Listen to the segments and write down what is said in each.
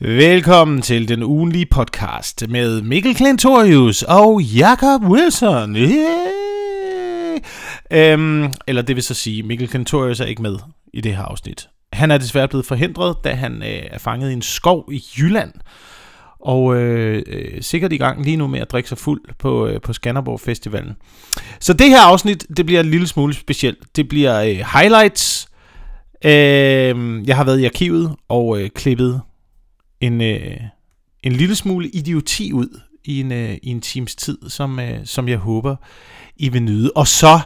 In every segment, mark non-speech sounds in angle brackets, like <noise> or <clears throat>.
Velkommen til den ugenlige podcast med Mikkel Klintorius og Jakob Wilson. Yeah! Øhm, eller det vil så sige, Mikkel Klintorius er ikke med i det her afsnit. Han er desværre blevet forhindret, da han øh, er fanget i en skov i Jylland. Og øh, øh, sikkert i gang lige nu med at drikke sig fuld på, øh, på Skanderborg Festivalen. Så det her afsnit, det bliver en lille smule specielt. Det bliver øh, highlights. Øh, jeg har været i arkivet og øh, klippet en, øh, en lille smule idioti ud i en, øh, i en times tid, som, øh, som jeg håber, I vil nyde. Og så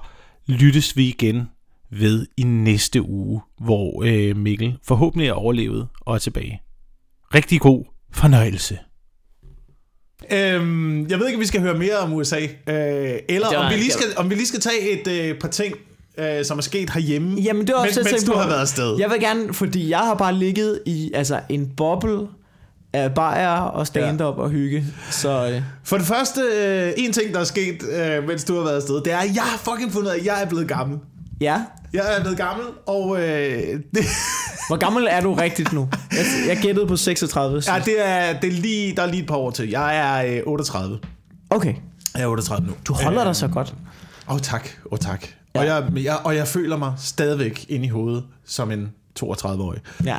lyttes vi igen ved i næste uge, hvor øh, Mikkel forhåbentlig er overlevet og er tilbage. Rigtig god fornøjelse. Øhm, jeg ved ikke, om vi skal høre mere om USA, øh, eller om vi, lige skal, om vi lige skal tage et øh, par ting, øh, som er sket herhjemme, Jamen, det var også mens du på. har været afsted. Jeg vil gerne, fordi jeg har bare ligget i altså, en boble af bajer og stand-up ja. og hygge. Så øh, For det første, øh, en ting, der er sket, øh, mens du har været afsted, det er, at jeg har fucking fundet ud af, at jeg er blevet gammel. ja, Jeg er blevet gammel, og øh, <laughs> det, hvor gammel er du rigtigt nu? Jeg, jeg gættede på 36. ja, det, er, det er lige, der er lige et par år til. Jeg er øh, 38. Okay, Jeg er 38 nu. du holder dig så godt. Åh oh, tak, åh oh, tak. Ja. Og, jeg, jeg, og jeg føler mig stadigvæk inde i hovedet som en 32-årig. Ja.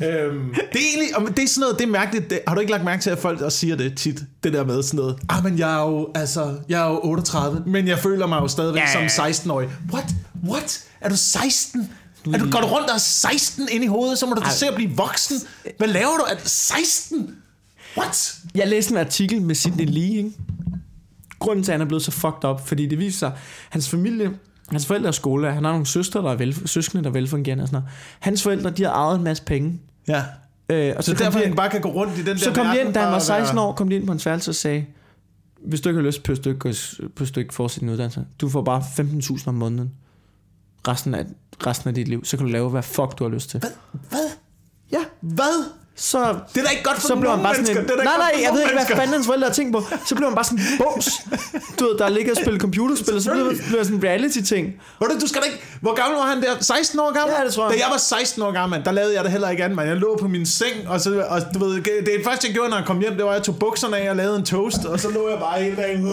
Øhm, det er egentlig, og det er sådan noget, det er mærkeligt. Det, har du ikke lagt mærke til, at folk også siger det tit? Det der med sådan noget, ah, men jeg er jo, altså, jeg er jo 38, men jeg føler mig jo stadigvæk ja, som ja. 16-årig. What? What? Er du 16? Er du, går du rundt og er 16 inde i hovedet, så må du da se at blive voksen. Hvad laver du? Er du 16? What? Jeg læste en artikel med Sidney Lee, ikke? Grunden til, at han er blevet så fucked up, fordi det viser sig, hans familie, hans forældre er skole, han har nogle søstre, der er vel, søskende, der er velfungerende og sådan noget. Hans forældre, de har ejet en masse penge. Ja. Øh, og Så, så, så derfor de, han bare kan gå rundt i den så der kom de ind, da han var og 16 være- år, kom de ind på en værelse og sagde, hvis du ikke har lyst på et stykke, på et stykke fortsætte din uddannelse, du får bare 15.000 om måneden resten af, resten af dit liv, så kan du lave, hvad fuck du har lyst til. Hvad? Hvad? Ja, Hvad? Så Det er da ikke godt for så blev han bare sådan en, Det er nej nej, jeg ved ikke, hvad fanden hans forældre har tænkt på. Så blev han bare sådan en bås. Du ved, der ligger og spiller computerspil, og så blev det det sådan en reality-ting. Ved du, du skal da ikke... Hvor gammel var han der? 16 år gammel? Ja, det tror jeg. Da jeg var 16 år gammel, der lavede jeg det heller ikke andet, man. Jeg lå på min seng, og, så, og du ved, det første, jeg gjorde, når jeg kom hjem, det var, at jeg tog bukserne af og lavede en toast, og så lå jeg bare hele dagen.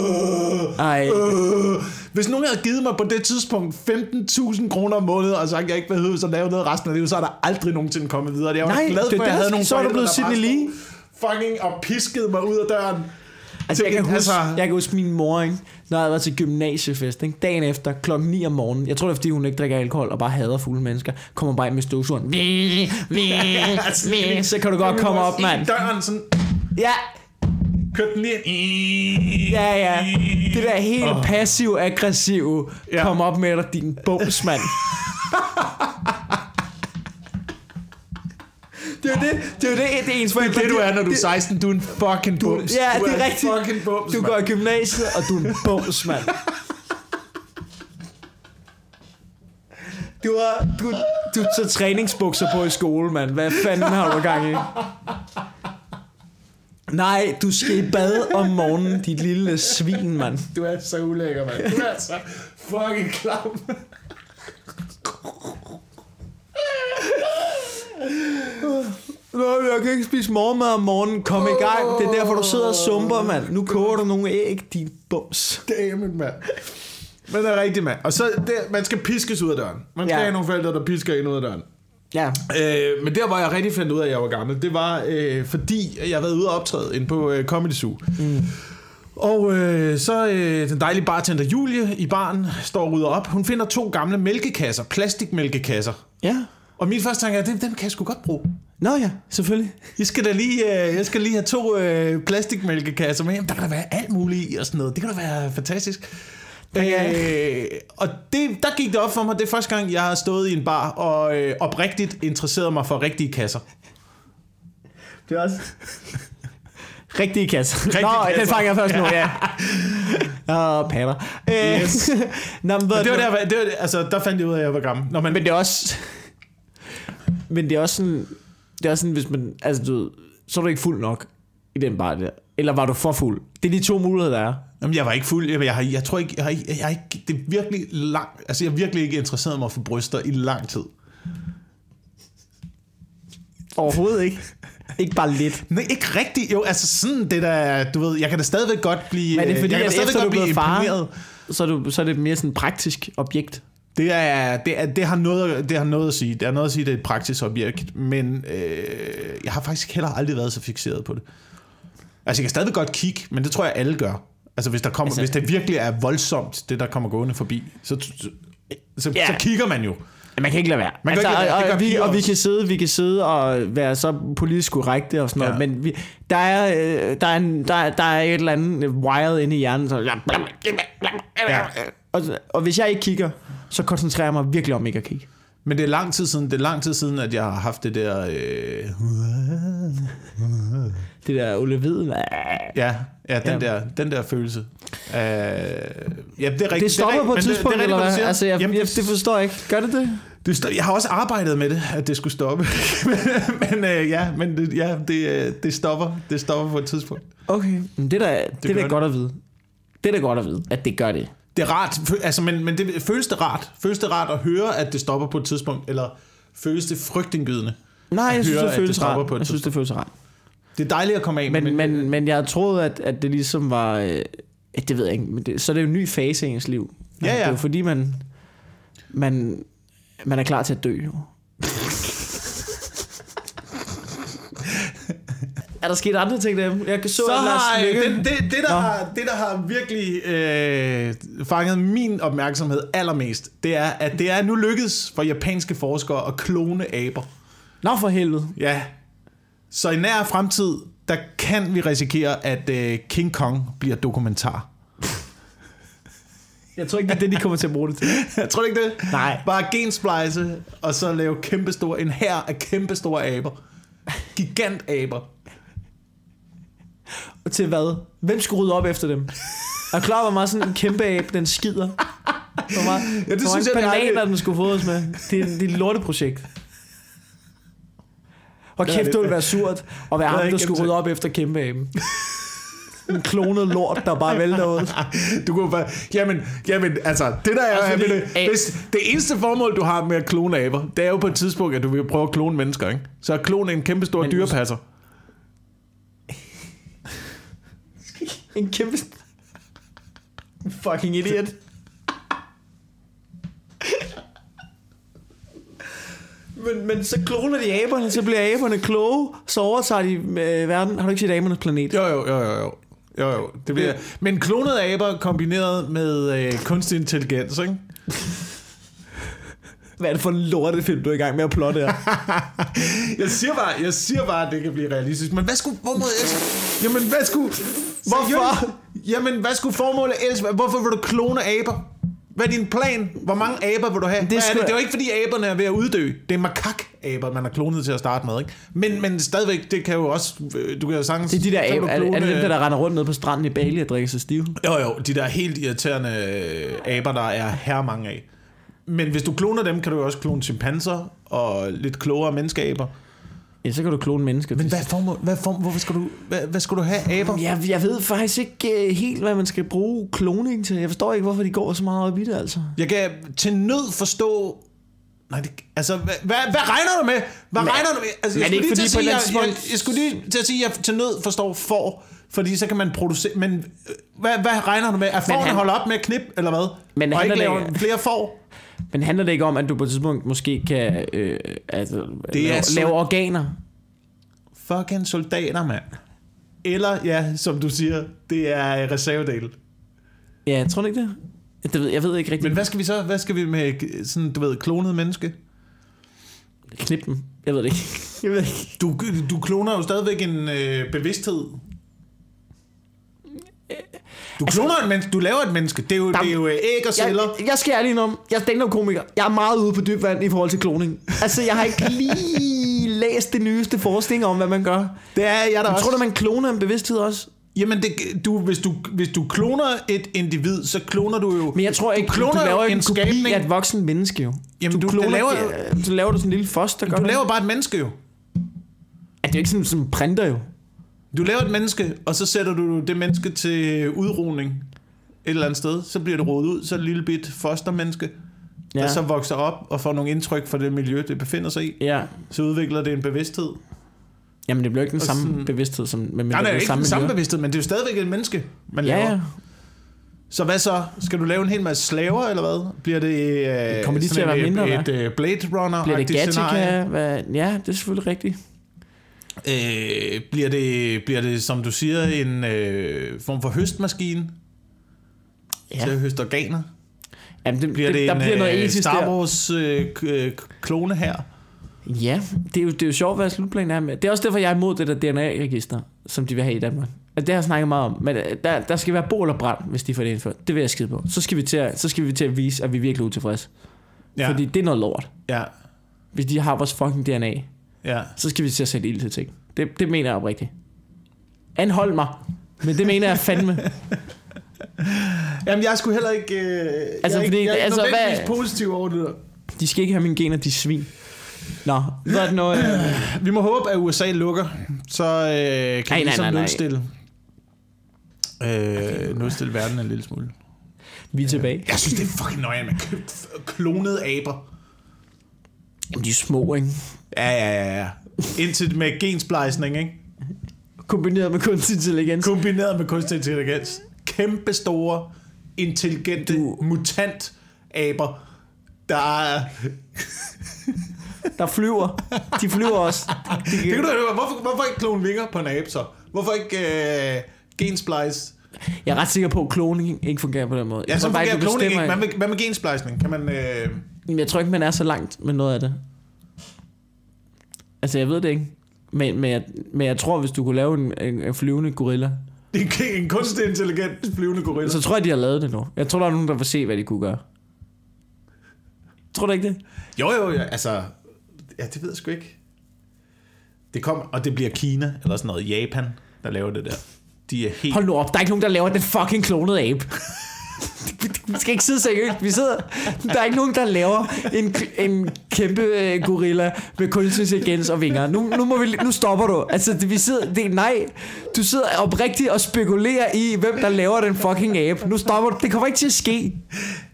Ej, Øh. Hvis nogen havde givet mig på det tidspunkt 15.000 kroner om måneden, og sagt, at jeg ikke behøvede at lave noget resten af livet, så er der aldrig nogensinde kommet videre. Jeg var Nej, glad for, at jeg havde nogle så er du blevet Sidney Lee. stod Fucking og piskede mig ud af døren. altså, jeg kan, huske, Altså- jeg kan huske min mor, ikke? når jeg var til gymnasiefest, ikke? dagen efter, klokken 9 om morgenen, jeg tror det er fordi hun ikke drikker alkohol og bare hader fulde mennesker, kommer bare ind med støvsugeren. Vi, <laughs> <laughs> så kan du godt komme op, mand. Døren sådan, Ja, kørte den lige ind. ja, ja. Det der helt passiv-aggressive, Ja. kom op med dig, din bums, mand. Det er jo det, det er jo det, det er ens forældre. Det du er, når du er det- 16, du er en fucking Du, bums. ja, du det er en rigtigt. fucking bums, du går i gymnasiet, og du er en bums, mand. Du har du, du tager træningsbukser på i skole, mand. Hvad fanden har du gang i? Nej, du skal i bad om morgenen, dit lille svin, mand. Du er så ulækker, mand. Du er så fucking klam. Nå, jeg kan ikke spise morgenmad om morgenen. Kom i gang. Det er derfor, du sidder og sumper, mand. Nu koger du nogle æg, din bums. Dammit, mand. Men det er rigtigt, mand. Og så, det, man skal piskes ud af døren. Man skal Ja. have nogle forældre, der pisker en ud af døren. Ja. Øh, men der, hvor jeg rigtig fandt ud af, at jeg var gammel, det var, øh, fordi jeg havde været ude og optræde ind på øh, Comedy Zoo. Mm. Og øh, så øh, den dejlige bartender Julie i baren står og rydder op. Hun finder to gamle mælkekasser, plastikmælkekasser. Ja. Og min første tanke er, dem, dem kan jeg sgu godt bruge. Nå ja, selvfølgelig. Jeg skal da lige, øh, jeg skal lige have to øh, plastikmælkekasser med. Jamen, der kan da være alt muligt i og sådan noget. Det kan da være fantastisk. Øh, og det, der gik det op for mig, det er første gang, jeg har stået i en bar og øh, oprigtigt interesseret mig for rigtige kasser. Det er også... Rigtige kasser. Rigtige Nå, kasser. den fanger jeg først nu, ja. Åh, patter. Øh, Yes. <laughs> Nå, men, ved Det var der, det var, altså, der fandt jeg ud af, at jeg var gammel. Når man, Men det er også... <laughs> Men det er også sådan... Det er også sådan, hvis man... Altså, du så er du ikke fuld nok i den bar der. Eller var du for fuld? Det er de to muligheder, der er. Jamen, jeg var ikke fuld. Jeg, jeg, har, jeg tror ikke, jeg har, ikke- jeg har ikke, det er virkelig lang, altså jeg har virkelig ikke interesseret mig for bryster i lang tid. Overhovedet ikke. Ikke bare lidt. <laughs> Nej, ikke rigtigt. Jo, altså sådan det der, du ved, jeg kan da stadigvæk godt blive... Men er det fordi, jeg kan da stadigvæk godt blive far, imponeret. så er, du, så er det mere sådan et praktisk objekt? Det, er, det, er, det, har noget, det har noget at sige. Det har noget at sige, det er et praktisk objekt, men øh, jeg har faktisk heller aldrig været så fixeret på det. Altså, jeg kan stadigvæk godt kigge, men det tror jeg, alle gør. Altså, hvis, der kommer, Altså- altså, hvis det virkelig er voldsomt, det der kommer gående forbi, så, så, så, Ja. så kigger man jo. Man kan ikke lade være. Man kan ikke og, og, vi, og vi kan sidde, vi kan sidde og være så politisk korrekte og sådan noget, Ja. men vi, der er øh, der er, en, der, er- der er et eller andet wired inde i hjernen, så Ja. og, og hvis jeg ikke kigger, så koncentrerer jeg mig virkelig om ikke at kigge. Men det er lang tid siden, det er lang tid siden, at jeg har haft det der... Øh, Det der Ole Hvid, ja, ja, den, Ja. Der, den der følelse. Øh, ja, det er rigtigt. det stopper er, på et men det- tidspunkt, det, er eller rigtigt, du hvad? Altså, jeg, Jamen, jeg, det forstår jeg ikke. Gør det det? Det stod, jeg har også arbejdet med det, at det skulle stoppe. <laughs> men øh, ja, men det, ja, det, øh, det, stopper. Det stopper på et tidspunkt. Okay, men det er da, det, det er da godt at vide. Det er da godt at vide, at det gør det. Det er rart, altså, men, men det, føles det rart? Føles det rart at høre, at det stopper på et tidspunkt, eller føles det frygtindgydende? Nej, jeg synes, høre, det føles det rart. på et Jeg synes, det føles rart. Det er dejligt at komme af Men, med, men, men jeg troede, at, at det ligesom var... Øh, det ved jeg ikke, men det, så er det jo en ny fase i ens liv. Ja, ja. Det er jo fordi, man, man, man er klar til at dø. Jo. Er der sket andre ting der? Jeg kan så, så Lars har Lykke... det, det, det, der Nå. har, det, der har virkelig øh, fanget min opmærksomhed allermest, det er, at det er nu lykkedes for japanske forskere at klone aber. Nå for helvede. Ja. Så i nær fremtid, der kan vi risikere, at øh, King Kong bliver dokumentar. Jeg tror ikke, det er det, de kommer til at bruge det til. <laughs> Jeg tror ikke det? Nej. Bare gensplice, og så lave kæmpestore, en her af kæmpestore aber. Gigantaber. Og til hvad? Hvem skulle rydde op efter dem? Er klar, hvor meget sådan en kæmpe abe, den skider? Hvor meget, Ja, det hvor synes mange jeg, det er bananer, den skulle fodres med. Det er, det er et lorteprojekt. Og Det kæft, det. det ville være surt at være ham, der skulle rydde op efter kæmpe aben. En klonet lort, der bare vælter ud. Du kunne bare... Jamen, jamen altså, det der er... Også fordi- Fordi, det, hvis, det eneste formål, du har med at klone aber, det er jo på et tidspunkt, at du vil prøve at klone mennesker, ikke? Så at klone en kæmpestor Men- dyrepasser. En kæmpe... Fucking idiot. Men, men så kloner de aberne, så bliver aberne kloge, så overtager de øh, verden. Har du ikke set abernes planet? Jo, jo, jo, jo, jo. Jo, jo. Det bliver, men klonede aber kombineret med øh, kunstig intelligens, ikke? Hvad er det for en lortefilm, du er i gang med at plotte her? <laughs> Jeg siger bare, jeg siger bare, at det kan blive realistisk. Men hvad skulle formålet ellers? Jamen, hvad skulle... Hvorfor? Jamen, hvad skulle formålet ellers? Hvorfor vil du klone aber? Hvad er din plan? Hvor mange aber vil du have? Det, er det? det er jo ikke, fordi aberne er ved at uddø. Det er makak-aber, man har klonet til at starte med, ikke? Men, men stadigvæk, det kan jo også... øh, Du kan jo sagtens... Det er de der aber, er, det- er det klone- dem, der, der render rundt nede på stranden i Bali og drikker sig stive? Jo, jo, de der helt irriterende øh, aber, der er her mange af. Men hvis du kloner dem, kan du jo også klone chimpanser og lidt klogere menneskeaber. Ja, så kan du klone mennesker. Men hvad formål, hvad form, hvorfor skal du, hvad, hvad skal du have aber? Jeg, jeg ved faktisk ikke uh, helt, hvad man skal bruge kloning til. Jeg forstår ikke, hvorfor de går så meget op i det, altså. Jeg kan til nød forstå... Nej, det, altså, hvad, hvad, hvad regner du med? Hvad Men- regner du med? Altså, jeg, er skulle ikke lige sige, jeg, jeg, jeg, skulle lige til at sige, at jeg til nød forstår får, fordi så kan man producere... Men øh, hvad, hvad regner du med? Forerne han- holder op med at knip, eller hvad? Men og handler ikke laver flere får? Men handler det ikke om, at du på et tidspunkt måske kan øh, altså, Det er lave, så- lave organer? Fucking soldater, mand. Eller, ja, som du siger, det er øh, reservedele. Ja, jeg tror ikke det. Det ved, jeg ved ikke rigtigt. Men hvad skal vi så? Hvad skal vi med øh, sådan, du ved, klonet menneske? Knip dem. Jeg ved det ikke. <laughs> Jeg ved ikke. Du, du kloner jo stadigvæk en øh, bevidsthed. Du kloner en menneske, du laver et menneske. Det er jo, det er jo øh, æg og celler. Jeg, jeg skal ærlig om, jeg er stand komiker. Jeg er meget ude på dyb vand i forhold til kloning. Altså, jeg har ikke lige <laughs> læst det nyeste forskning om, hvad man gør. Det er jeg der Jeg også. tror du, man kloner en bevidsthed også? Jamen, det, du, hvis, du, hvis du kloner et individ, så kloner du jo... Men jeg tror ikke, du, kloner du laver en en skabning. af et voksen menneske jo. Jamen, du- du, kloner, laver- så laver du sådan en lille foster, du laver bare et menneske jo. Ja, det er jo ikke sådan som printer jo. Du laver et menneske, og så sætter du det menneske til udrugning et eller andet sted. Så bliver det rodet ud, så er det et lille bit fostermenneske, ja. der så vokser op og får nogle indtryk fra det miljø, det befinder sig i. Ja. Så udvikler det en bevidsthed. Jamen, det bliver ikke den Og samme sådan- bevidsthed, som med Nej, det ikke den samme miljø. bevidsthed, men det er jo stadigvæk et menneske, man Ja, laver. ja. Så hvad så? Skal du lave en hel masse slaver, eller hvad? Bliver det øh, Kommer de til at være et, mindre, et, et, øh, Blade Runner Bliver det Gattaca? Hvad? Ja, det er selvfølgelig rigtigt. Øh, bliver, det, bliver det, som du siger, en øh, form for høstmaskine ja. til at høste organer? Jamen, det, Bliver det, det der en bliver noget øh, etisk Star. Wars øh, øh, klone her? Ja, det er, jo, det er jo sjovt, hvad slutplanen er med. Det er også derfor, jeg er imod det der DNA-register, som de vil have i Danmark. Altså, det har jeg snakket meget om. Men øh, der, der skal være bål og brand, hvis de får det indført. Det vil jeg skide på. Så skal vi til at, så skal vi til at vise, at vi er virkelig utilfredse. Ja. Fordi det er noget lort. ja, Hvis de har vores fucking DNA, ja. så skal vi til at sætte ild til ting. Det, det mener jeg oprigtigt. Anhold mig. Men det mener jeg fandme. <laughs> Jamen, jeg skulle heller ikke... Øh, Altså, jeg fordi- ikke, jeg er altså, hvad- positiv over det der. De skal ikke have mine gener, de svin. Nå, hvad er det noget? Øh, Vi må håbe, at USA lukker, så øh, kan vi ligesom nej, nej. nulstille, øh, nulstille verden en lille smule. vi er tilbage. Jeg synes, det er fucking nøje med k- klonede aber. Jamen, de er små, ikke? Ja, ja, ja, ja. Indtil med gensplejsning, ikke? Kombineret med kunstig intelligens. Kombineret med kunstig intelligens. Kæmpe store, intelligente, Du- mutant aber, der er... Der flyver. De flyver også. De Det kan du høre. Hvorfor, hvorfor ikke klone vinger på en abe så? Hvorfor ikke øh, gensplice? Jeg er ret sikker på, at kloning ikke fungerer på den måde. Ja, så fungerer kloning ikke. Hvad med, hvad med gensplejsning? Kan man... Øh, Jeg tror ikke, man er så langt med noget af det. Altså, jeg ved det ikke. Men, men, jeg, men jeg tror, hvis du kunne lave en, en, en flyvende gorilla, en, en kunstig intelligent flyvende gorilla. så tror jeg, de har lavet det nu. Jeg tror, der er nogen, der vil se, hvad de kunne gøre. Tror du ikke det? Jo, jo, ja, altså... Ja, det ved jeg sgu ikke. Det kommer, og det bliver Kina, eller sådan noget, Japan, der laver det der. De er helt... Hold nu op, der er ikke nogen, der laver den fucking klonede abe. Vi skal ikke sidde seriøst. Vi sidder, der er ikke nogen, der laver en, en kæmpe øh, gorilla med kunstig intelligens og vinger. Nu, nu, må vi, nu stopper du. Altså, det, vi sidder, det nej. Du sidder oprigtigt og spekulerer i, hvem der laver den fucking abe. Nu stopper du. Det kommer ikke til at ske.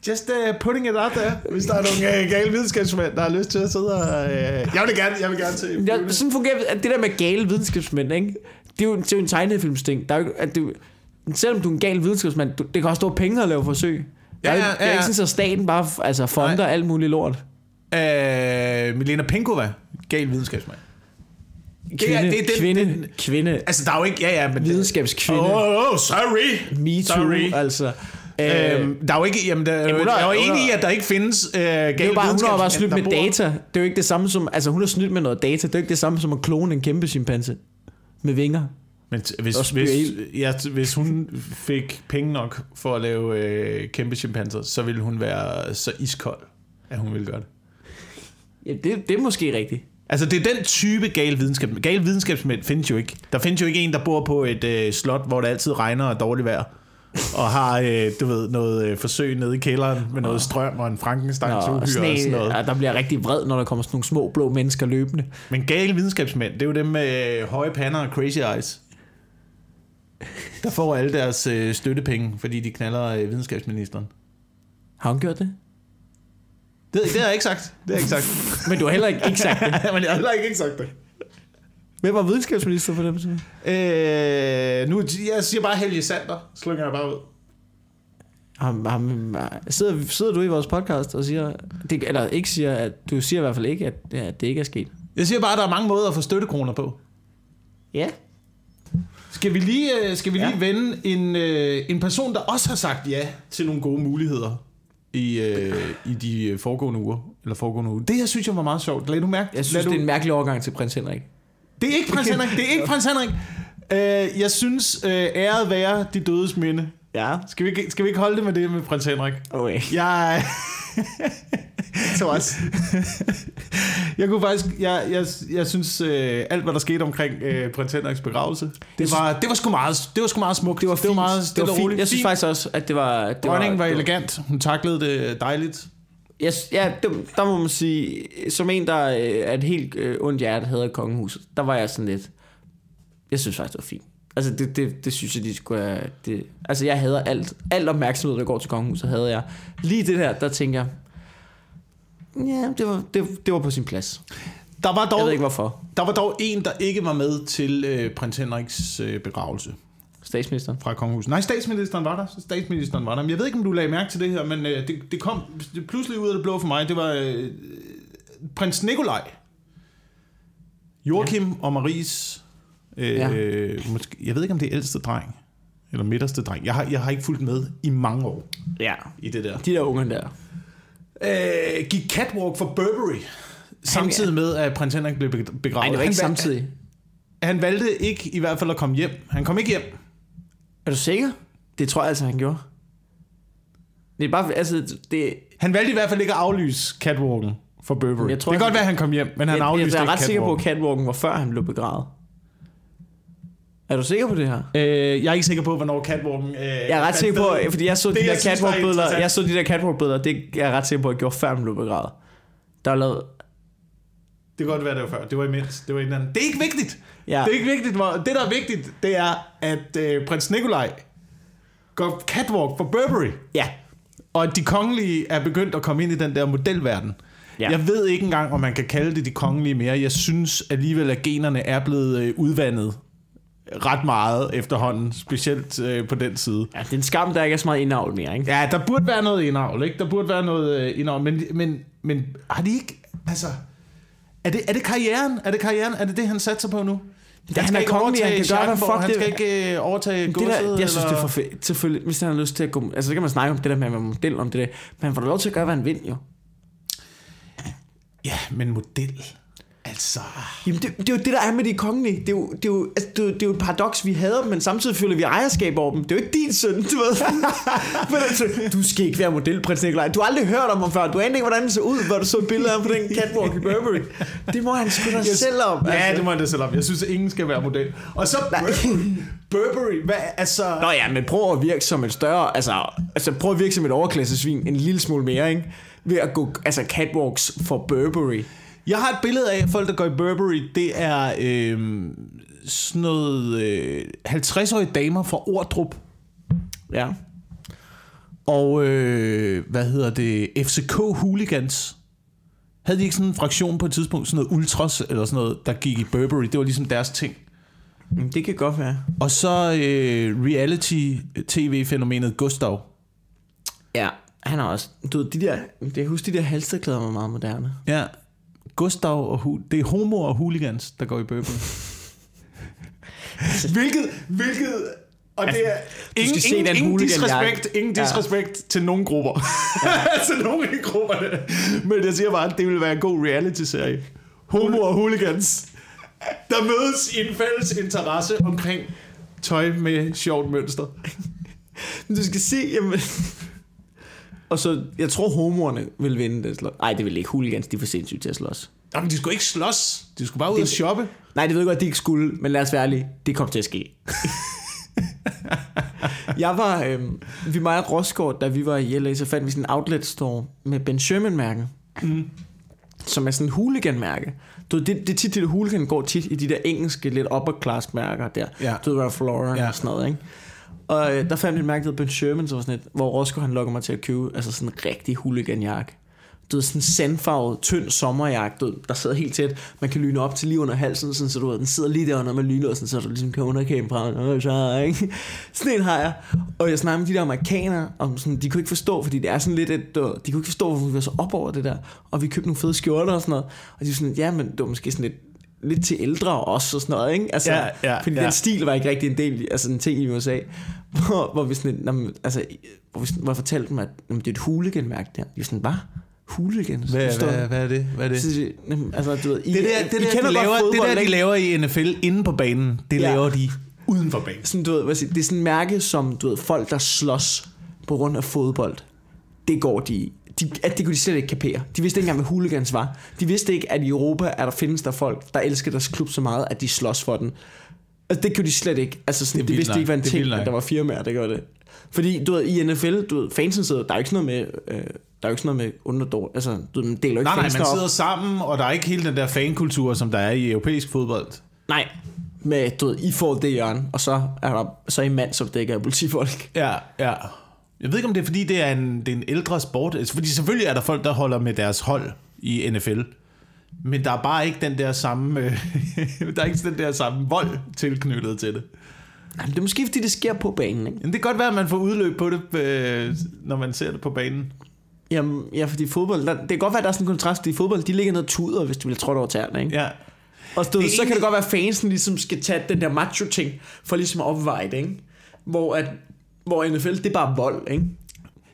Just uh, putting it out there, hvis der er nogle uh, gale videnskabsmænd, der har lyst til at sidde og... Uh, jeg vil gerne, jeg vil gerne se... Ja, sådan fungerer det der med gale videnskabsmænd, ikke? Det er jo, det er jo en tegnefilmsting. Der er jo, at du, selvom du er en gal videnskabsmand, du, det koster jo penge at lave forsøg. Er, Ja, jo- ja, det er ja, ikke ja. sådan, at staten bare altså, fonder Nej. alt muligt lort. Uh, Milena Penkova, gal videnskabsmand. Kvinde, Ja, det er den- kvinde, den- kvinde, Altså, der er jo ikke... Ja, ja, men... videnskabskvinde, Oh, oh, sorry! me too, sorry. altså. Øhm, der er jo ikke... Jamen, der, Jamen, hun jeg er- er jo enig i, er- at der ikke findes uh, det er gale jo bare, hun har bare snydt med bor- data. Det er jo ikke det samme som, altså hun har snydt med noget data. Det er jo ikke det samme som at klone en kæmpe chimpanse med vinger. Men hvis, hvis, ja, hvis hun fik penge nok for at lave øh, kæmpe chimpanser, så ville hun være så iskold, at hun ville gøre det. Ja, det, det er måske rigtigt. Altså, det er den type gal videnskab. Gal videnskabsmænd findes jo ikke. Der findes jo ikke en, der bor på et øh, slot, hvor det altid regner og dårligt vejr. Og har, øh, du ved, noget øh, forsøg nede i kælderen med noget strøm og en Frankenstein Nå, og sådan noget. ja, der bliver rigtig vred, når der kommer sådan nogle små blå mennesker løbende. Men gale videnskabsmænd, det er jo dem med øh, høje pander og crazy eyes. Der får alle deres øh, støttepenge, fordi de knaller øh, videnskabsministeren. Har hun gjort det? Det, det har jeg ikke sagt. Det har jeg ikke sagt. Men du har heller ikke, ikke sagt det. <laughs> Men jeg har heller ikke sagt det. Hvem var videnskabsminister for dem? Øh, nu, jeg siger bare Helge Sander, slynger jeg bare ud. Ham, ham, sidder, sidder du i vores podcast og siger, det, eller ikke siger, at du siger i hvert fald ikke, at, at det ikke er sket. Jeg siger bare, at der er mange måder at få støttekroner på. Ja. Skal vi lige, øh, skal vi lige Ja. vende en, øh, en person, der også har sagt ja til nogle gode muligheder i, øh, i de foregående uger. Eller foregående uger. Det her synes jeg var meget sjovt. Lad du mærke. Jeg synes, lad det du, er en mærkelig overgang til prins Henrik. det er ikke prins Henrik. Det er ikke prins Henrik. Øh, jeg synes, øh, æret være de dødes minde. Ja. Skal vi, skal vi ikke holde det med det med prins Henrik? Okay. Jeg... <laughs> <laughs> så også. jeg kunne faktisk... Jeg, jeg, jeg synes, øh, alt hvad der skete omkring øh, prins Henriks begravelse, det Jeg var, det var sgu meget, det var sgu meget smukt. Det var, det var meget det var fint. Jeg synes faktisk også, at det var... Det Dronningen var, det elegant. Hun taklede det dejligt. Jeg, ja, det, der må man sige, som en, der øh, er et helt øh, ondt hjerte, havde kongehuset, der var jeg sådan lidt... Jeg synes faktisk, det var fint. Altså, det, det, det synes jeg, de skulle have... Det, altså, jeg hader alt. Alt opmærksomhed, der går til kongehuset, havde jeg. Lige det der, der tænker jeg... Ja, det var, det, det var på sin plads. Der var Jeg dog, ved ikke hvorfor. der var dog en, der ikke var med til øh, prins Henriks øh, begravelse Statsministeren. fra kongehuset. Nej, statsministeren var der. Statsministeren var der. Men jeg ved ikke, om du lagde mærke til det her, men øh, det, det kom det pludselig ud af det blå for mig. Det var øh, prins Nikolaj. Joachim ja. og Maries... Øh, Ja. ja. måske, jeg ved ikke, om det er ældste dreng. Eller midterste dreng. Jeg har, jeg har ikke fulgt med i mange år Ja. i det der. De der unge der. Øh, gik catwalk for Burberry. Samtidig med, at prins Henrik blev begravet. Nej, det var ikke han, samtidig. Han valgte ikke i hvert fald at komme hjem. Han kom ikke hjem. Er du sikker? Det tror jeg altså, han gjorde. Det er bare, altså, det, Han valgte i hvert fald ikke at aflyse catwalken for Burberry. Jeg tror, det kan han- godt være, at han kom hjem, men han jeg, aflyste jeg er ikke ret sikker på, at catwalken var før han blev begravet. Er du sikker på det her? Øh, jeg er ikke sikker på, hvornår catwalken... Øh, Jeg er ret sikker på, fordi jeg så Det, de der er catwalk-billeder, jeg så de der catwalk-billeder, det er jeg ret sikker på, at jeg gjorde før blev begravet. Der er lavet, Det kan godt være, det var før. Det var imens. Det var inden. Det er ikke vigtigt. ja, Det er ikke vigtigt. Det, der er vigtigt, det er, at øh, prins Nikolaj går catwalk for Burberry. ja, Og at de kongelige er begyndt at komme ind i den der modelverden. Ja. Ja. Jeg ved ikke engang, om man kan kalde det de kongelige mere. Jeg synes alligevel, at generne er blevet øh, udvandet ret meget efterhånden, specielt øh, på den side. ja, det er en skam, der ikke er så meget indavl mere, ikke? Ja, der burde være noget indavl, ikke? Der burde være noget øh, indavl, men, men, men har de ikke, altså, er det, er det karrieren? Er det karrieren? Er det det, han satser på nu? Ja, han er ikke kongelig, han kan gøre, hvad fuck Han det- skal ikke øh, overtage Det godset, jeg synes, det er eller- for fedt. Selvfølgelig, hvis han har lyst til at gå... Altså, så kan man snakke om det der med at være model, om det der. Men han får lov til at gøre, hvad han vil, jo. Ja, men model. Altså... Jamen, det, det er jo det, der er med de kongelige. Det er jo, det er jo, altså, det er jo, det er jo et paradoks, vi hader dem, men samtidig føler vi ejerskab over dem. Det er jo ikke din søn, du ved. <laughs> men altså, du skal ikke være model, prins Nikolaj. Du har aldrig hørt om ham før. Du aner ikke, hvordan det så ud, hvor du så et billede af på den catwalk i Burberry. <laughs> Det må han sgu da selv om. Ja, altså. det må han da selv om. Jeg synes, at ingen skal være model. Og så Burberry. Burberry, hvad, altså... Nå ja, men prøv at virke som et større, altså, altså prøv at virke som et overklassesvin en lille smule mere, ikke? Ved at gå, altså catwalks for Burberry. Jeg har et billede af folk, der går i Burberry. Det er øh, sådan noget øh, 50-årige damer fra Ordrup. Ja. Og øh, hvad hedder det? FCK Hooligans. Havde de ikke sådan en fraktion på et tidspunkt, sådan noget ultras eller sådan noget, der gik i Burberry? Det var ligesom deres ting. Mm, Det kan godt være. Og så øh, reality-tv-fænomenet Gustav. Ja, han har også, du ved, de der, jeg husker, de der halsterklæder var meget moderne. Ja. Gustav og hu- det er homo og hooligans, der går i Burberry. hvilket, hvilket, og det er ingen, skal se ingen, den ingen hooligan-jakke. disrespekt, ingen Ja. disrespekt til nogen grupper. <laughs> til nogen i grupperne. Men jeg siger bare, at det vil være en god reality-serie. Homo og hooligans, der mødes i en fælles interesse omkring tøj med sjovt mønster. Men du skal se, jamen... Og så, jeg tror homoerne vil vinde det slås. Nej, det vil ikke. Hooligans, de er for sindssygt til at slås. Jamen, de skulle ikke slås. De skulle bare ud Det- og shoppe. Nej, det ved jeg godt, de ikke skulle, men lad os være ærlige. Det kom til at ske. <laughs> jeg var, øhm, vi var i Rosgaard, da vi var i LA, så fandt vi sådan en outlet store med Ben Sherman-mærke. Mm. Som er sådan en hooligan-mærke. Du ved, det, det er tit, det der hooligan går tit i de der engelske, lidt upper class mærker der. Ja. Du ved, Ralph Lauren Ja. og sådan noget, ikke? Og øh, der fandt jeg et mærke, der Ben Sherman, så var sådan et, hvor Roscoe han lokker mig til at købe altså sådan en rigtig hooligan-jakke. Du ved, sådan en sandfarvet, tynd sommerjakke, du ved, der sidder helt tæt. Man kan lyne op til lige under halsen, sådan, så du ved, den sidder lige der under med sådan, så du ligesom kan underkæmpe fra. Så, ikke? Sådan en har jeg. Og jeg snakker med de der amerikanere, og sådan, de kunne ikke forstå, fordi det er sådan lidt, et, du ved, de kunne ikke forstå, hvorfor vi var så op over det der. Og vi købte nogle fede skjorter og sådan noget. Og de var sådan, ja, men det var måske sådan lidt, lidt til ældre også og sådan noget, ikke? Altså, Ja, ja, fordi ja. den stil var ikke rigtig en del, altså en ting i USA, <laughs> hvor, hvor vi sådan, lidt, "Nå, men, altså, hvor, vi, sådan- hvor jeg fortalte dem, at jamen, det er et hooligan-mærke der. De var sådan, hvad? Hooligans? Hvad, hvad, du? hvad er det? Hvad er det? Så "Jamen, altså, du ved, I, Det der, I det, der, kender de laver, det fodbold, der, de ikke? laver i NFL inde på banen, det Ja. laver de uden for banen. sådan, du ved, hvad siger, det er sådan et mærke, som du ved, folk, der slås på grund af fodbold, det går de i. de, at det kunne de slet ikke kapere. De vidste ikke engang, hvad hooligans var. De vidste ikke, at i Europa er der findes der folk, der elsker deres klub så meget, at de slås for den. Altså, det kunne de slet ikke. Altså, sådan, Det de vidste nok. ikke, hvad en Det ting, at der var firmaer, der gjorde det. Fordi, du ved, i NFL, du ved, fansen sidder, der er jo ikke sådan noget med, øh, der er jo ikke sådan noget med underdår, altså, du man deler jo ikke Nej, nej, man op. sidder sammen, og der er ikke hele den der fankultur, som der er i europæisk fodbold. Nej, med, du ved, I får det hjørne, og så er der så er I mand, som dækker politifolk. Ja, ja. Jeg ved ikke, om det er, fordi det er en, det er en ældre sport. Altså, fordi selvfølgelig er der folk, der holder med deres hold i NFL. Men der er bare ikke den der samme, <laughs> øh, der er ikke den der samme vold tilknyttet til det. Jamen, det er måske, fordi det sker på banen, ikke? Men det kan godt være, at man får udløb på det, øh, når man ser det på banen. Jamen, ja, fordi fodbold, der, det kan godt være, at der er sådan en kontrast, fordi fodbold, de ligger ned og tuder, hvis du bliver trådt over tæerne, ikke? Ja. Og så, Det så kan det godt være, at fansen ligesom skal tage den der macho-ting, for ligesom at opveje det, ikke? Hvor, at, hvor NFL, det er bare vold, ikke?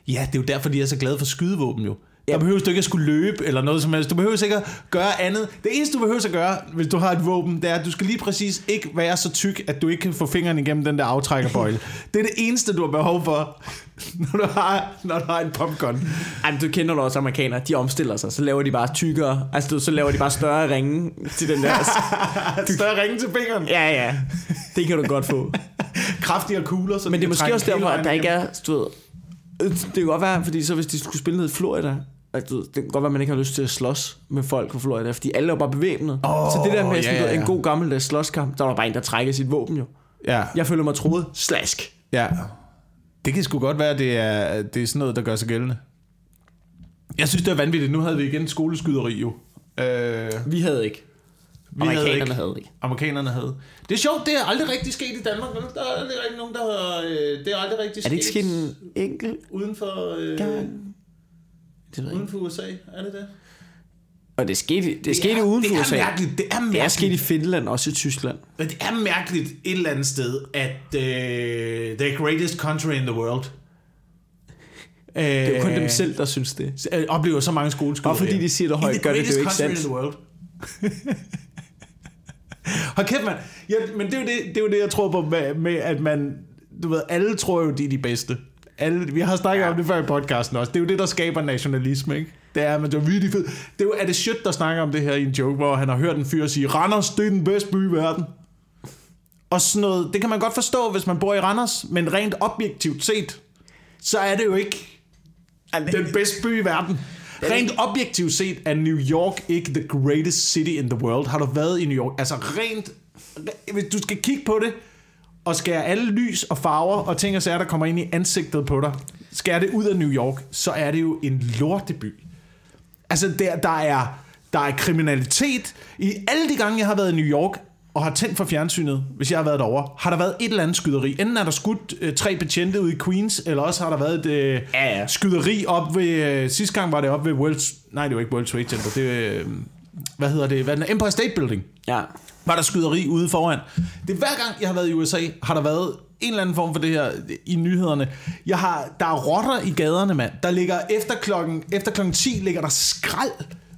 Ja, det er jo derfor, de er så glade for skydevåben jo. Der Ja. behøver du ikke at skulle løbe eller noget som helst. Du behøver ikke at gøre andet. Det eneste, du behøver at gøre, hvis du har et våben, det er, at du skal lige præcis ikke være så tyk, at du ikke kan få fingeren igennem den der aftrækkerbøjle. <laughs> det er det eneste, du har behov for, <laughs> når du har, når du har en popgun. Ej, men du kender da også amerikanere, de omstiller sig, så laver de bare tykkere, altså du, så laver de bare større ringe til den der. <laughs> Større ringe til fingeren. ja, ja, det kan du godt få. Kraftigere kugler. Så Men det er måske også derfor, at der ikke er... er, du ved, øh, det kan godt være, fordi så hvis de skulle spille ned i Florida, at du det kan godt være, at man ikke har lyst til at slås med folk fra Florida, fordi alle er bare bevæbnet. Åh, så det der med sådan, ja, ja, en god gammeldags slåskamp, der var bare en, der trækker sit våben jo. Ja, Jeg føler mig troet. Slask. ja. Det kan sgu godt være, det er, det er sådan noget, der gør sig gældende. Jeg synes, det er vanvittigt. Nu havde vi igen skoleskyderi jo. Øh, Vi havde ikke. vi Amerikanerne havde ikke. havde ikke. Amerikanerne havde. Det er sjovt, det er aldrig rigtig sket i Danmark. vel? Der er aldrig rigtig nogen, der har... Øh, det er aldrig rigtig Er det ikke sket en enkelt uden for, øh, gang? Det ved jeg uden for USA? Er det det? Og det skete, det, det skete er, uden det for er USA. Mærkeligt, det er Det er mærkeligt. sket i Finland, også i Tyskland. Men det er mærkeligt et eller andet sted, at øh, the greatest country in the world øh, Det er jo kun dem selv, der synes det. øh, oplever så mange skoleskyderier. Bare fordi de siger det højt, gør det det jo ikke sandt. in the world. <laughs> Hold kæft, mand. Ja, men det er, jo det, det er jo det, jeg tror på med, med, at man... Du ved, alle tror jo, de er de bedste. Alle, vi har snakket ja. om det før i podcasten også. Det er jo det, der skaber nationalisme, ikke? Det er, men det er virkelig fedt. Det er jo, er det shit, der snakker om det her i en joke, hvor han har hørt en fyr sige, Randers, det er den bedste by i verden. Og sådan noget, det kan man godt forstå, hvis man bor i Randers, men rent objektivt set, så er det jo ikke den bedste by i verden. Rent objektivt set er New York ikke the greatest city in the world. Har du været i New York? Altså rent... Hvis du skal kigge på det, og skære alle lys og farver og ting og sager, der kommer ind i ansigtet på dig, skære det ud af New York, så er det jo en lorteby. Altså, der, der, er, der er kriminalitet. I alle de gange, jeg har været i New York, og har tændt for fjernsynet, hvis jeg har været derovre, har der været et eller andet skyderi. Enten er der skudt øh, tre betjente ude i Queens, eller også har der været et øh, Ja, ja. skyderi op ved... Øh, sidste gang var det op ved World... Nej, det var ikke World Trade Center. Det øh, hvad hedder det? Hvad er den? Empire State Building Ja. Var der skyderi ude foran. Det er hver gang, jeg har været i USA, har der været en eller anden form for det her i nyhederne. Jeg har, der er rotter i gaderne, mand. Der ligger efter klokken, efter klokken 10 ligger der skrald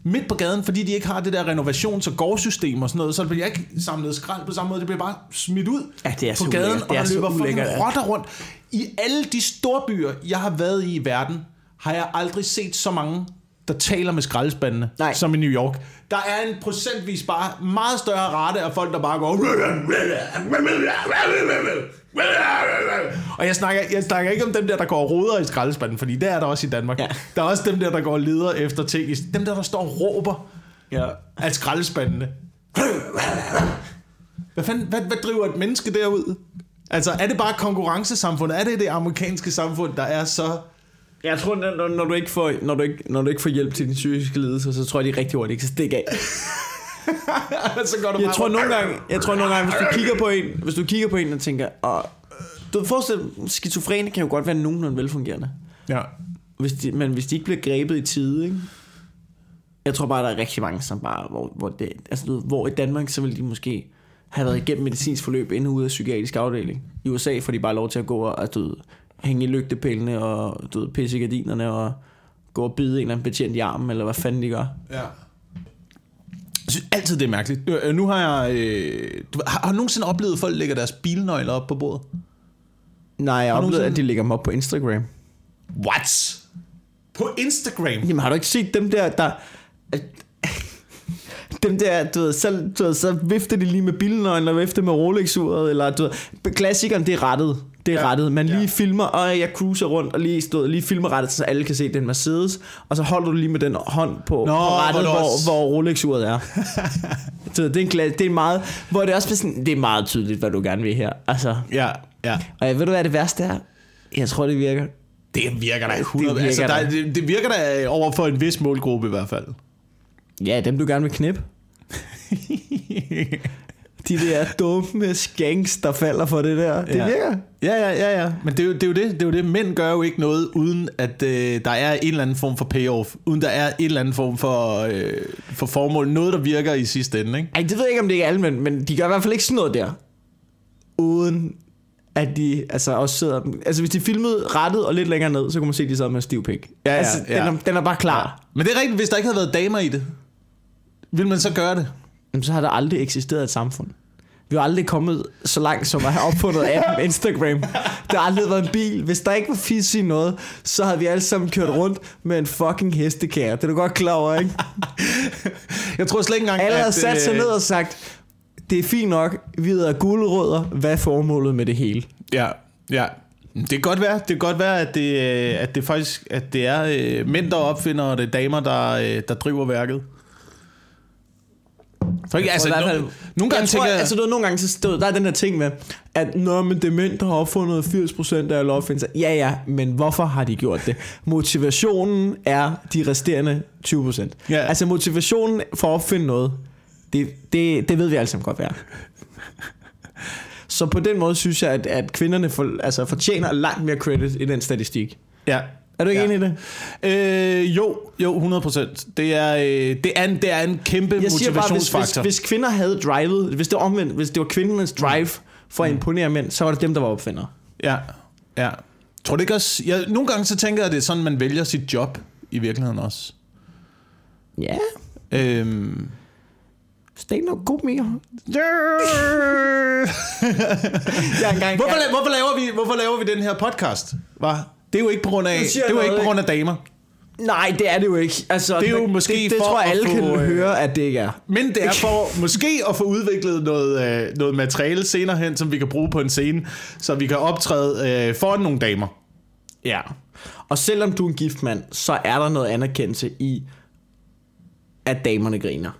midt på gaden, fordi de ikke har det der renovations- og gårdsystem og sådan noget, så bliver ikke samlet skrald på samme måde, det bliver bare smidt ud Ja, det er på gaden, ulækkert. og er der løber fucking rotter rundt. I alle de store byer, jeg har været i i verden, har jeg aldrig set så mange, der taler med skraldespandene, Nej. som i New York. Der er en procentvis bare meget større rate af folk, der bare går... Og jeg snakker, jeg snakker ikke om dem der, der går og roder i skraldespanden, fordi det er der også i Danmark. Ja. Der er også dem der, der går leder efter ting. Dem der, der står og råber Ja. af skraldespandene. Hvad, fanden, hvad, hvad driver et menneske derud? Altså, er det bare konkurrencesamfundet? Er det det amerikanske samfund, der er så... Jeg tror, når, når, du ikke får, når, du ikke, når du ikke får hjælp til din psykiske lidelse, så tror jeg, de rigtig hurtigt ikke kan stikke af. <laughs> så går du Jeg tror nogle gange, jeg tror nogle gange, hvis du kigger på en, hvis du kigger på en og tænker, og, du forestil skizofrene kan jo godt være nogenlunde velfungerende. Ja. Hvis de, men hvis de ikke bliver grebet i tide, ikke? Jeg tror bare, der er rigtig mange, som bare, hvor, hvor, det, altså, du hvor i Danmark, så vil de måske have været igennem medicinsk forløb inde ude af psykiatrisk afdeling. I USA får de bare lov til at gå og altså, du hænge i lygtepælene og du ved, pisse i gardinerne og gå og bide en eller anden betjent i armen, eller hvad fanden de gør. Ja. Jeg synes altid, det er mærkeligt. Øh, Nu har jeg... Øh, du, har, har du nogensinde oplevet, at folk lægger deres bilnøgler op på bordet? Nej, jeg Har nogensinde- at de lægger dem op på Instagram. What? På Instagram? Jamen har du ikke set dem der, der... <laughs> Dem der, du ved, så, du ved, så vifter de lige med bilnøglen og vifter med Rolex-uret, eller du ved, klassikeren, det er rettet. Det er Ja. rettet. Man lige Ja. filmer, og jeg cruiser rundt, og lige, stod, lige filmer rettet, så alle kan se, den Mercedes, og så holder du lige med den hånd på, Nå, på rettet, hvor hvor, hvor Rolex-uret er. <laughs> ved, det er, en, kla- det er meget, hvor det er også sådan, det er meget tydeligt, hvad du gerne vil her. Altså, Ja, ja. og jeg ved du, hvad det værste er? Jeg tror, det virker. Det virker da 100. virker altså, der, det, det virker da over for en vis målgruppe i hvert fald. Ja, dem du gerne vil knippe. <laughs> De der dumme skanks, der falder for det der. Det Ja. virker. Ja, ja, ja, ja. Men det er, jo, det er jo det. Det er jo det. Mænd gør jo ikke noget, uden at øh, der er en eller anden form for payoff. Uden der er en eller anden form for, øh, for formål. Noget, der virker i sidste ende, ikke? Ej, det ved jeg ikke, om det er alle mænd, men de gør i hvert fald ikke sådan noget der. Uden at de altså også sidder... Altså hvis de filmede rettet og lidt længere ned, så kunne man se, at de sad med stiv pik. Ja, ja, altså, ja. Den, er, den er bare klar. Men det er rigtigt, hvis der ikke havde været damer i det, vil man så gøre det? Jamen, så har der aldrig eksisteret et samfund. Vi har aldrig kommet så langt, som at have opfundet appen <laughs> Instagram. Der har aldrig været en bil. Hvis der ikke var fisk i noget, så havde vi alle sammen kørt rundt med en fucking hestekære. Det er du godt klar over, ikke? Jeg tror slet ikke engang, Alle at, sat sig øh, ned og sagt, det er fint nok, vi hedder guldrødder. Hvad er formålet med det hele? Ja, ja. Det kan godt være, det kan godt være at, det, øh, at det faktisk at det er øh, mænd, der opfinder, og det er damer, der, der driver værket. For ikke, altså, tror i hvert no, fald- nogle gange jeg tror, tænker jeg... altså du ved, nogle gange så stod, der er den der ting med, at når men er mænd, der har opfundet 80% af alle opfindelser. Ja, ja, men hvorfor har de gjort det? Motivationen er de resterende 20%. Ja. Altså motivationen for at opfinde noget, det, det, det ved vi alle sammen godt, hvad. Så på den måde synes jeg, at, at kvinderne for, altså fortjener langt mere credit i den statistik. ja. Er du ikke Ja. enig i det? Øh, jo, jo, 100 procent. Det er, øh, det, er en, det er en kæmpe Jeg siger bare, hvis, hvis, motivationsfaktor. hvis kvinder havde drivet, hvis det var omvendt, hvis det var kvindernes drive for at imponere mænd, så var det dem, der var opfindere. Ja, ja. Tror du ikke også... Jeg, nogle gange så tænker jeg, at det er sådan, man vælger sit job i virkeligheden også. Ja, Øhm, stand-up komiker. <laughs> Jeg engang, hvorfor, la- hvorfor, laver vi, hvorfor laver vi den her podcast? Hva? Det er jo ikke på grund af, det er jo ikke på grund af damer. Nej, det er det jo ikke. Altså, Det er jo måske det, det for tror jeg alle få, kan øh, høre, at det ikke er. Men det er for måske at få udviklet noget, øh, noget materiale senere hen, som vi kan bruge på en scene, så vi kan optræde øh, foran nogle damer. Ja. Og selvom du er en gift mand, så er der noget anerkendelse i, at damerne griner.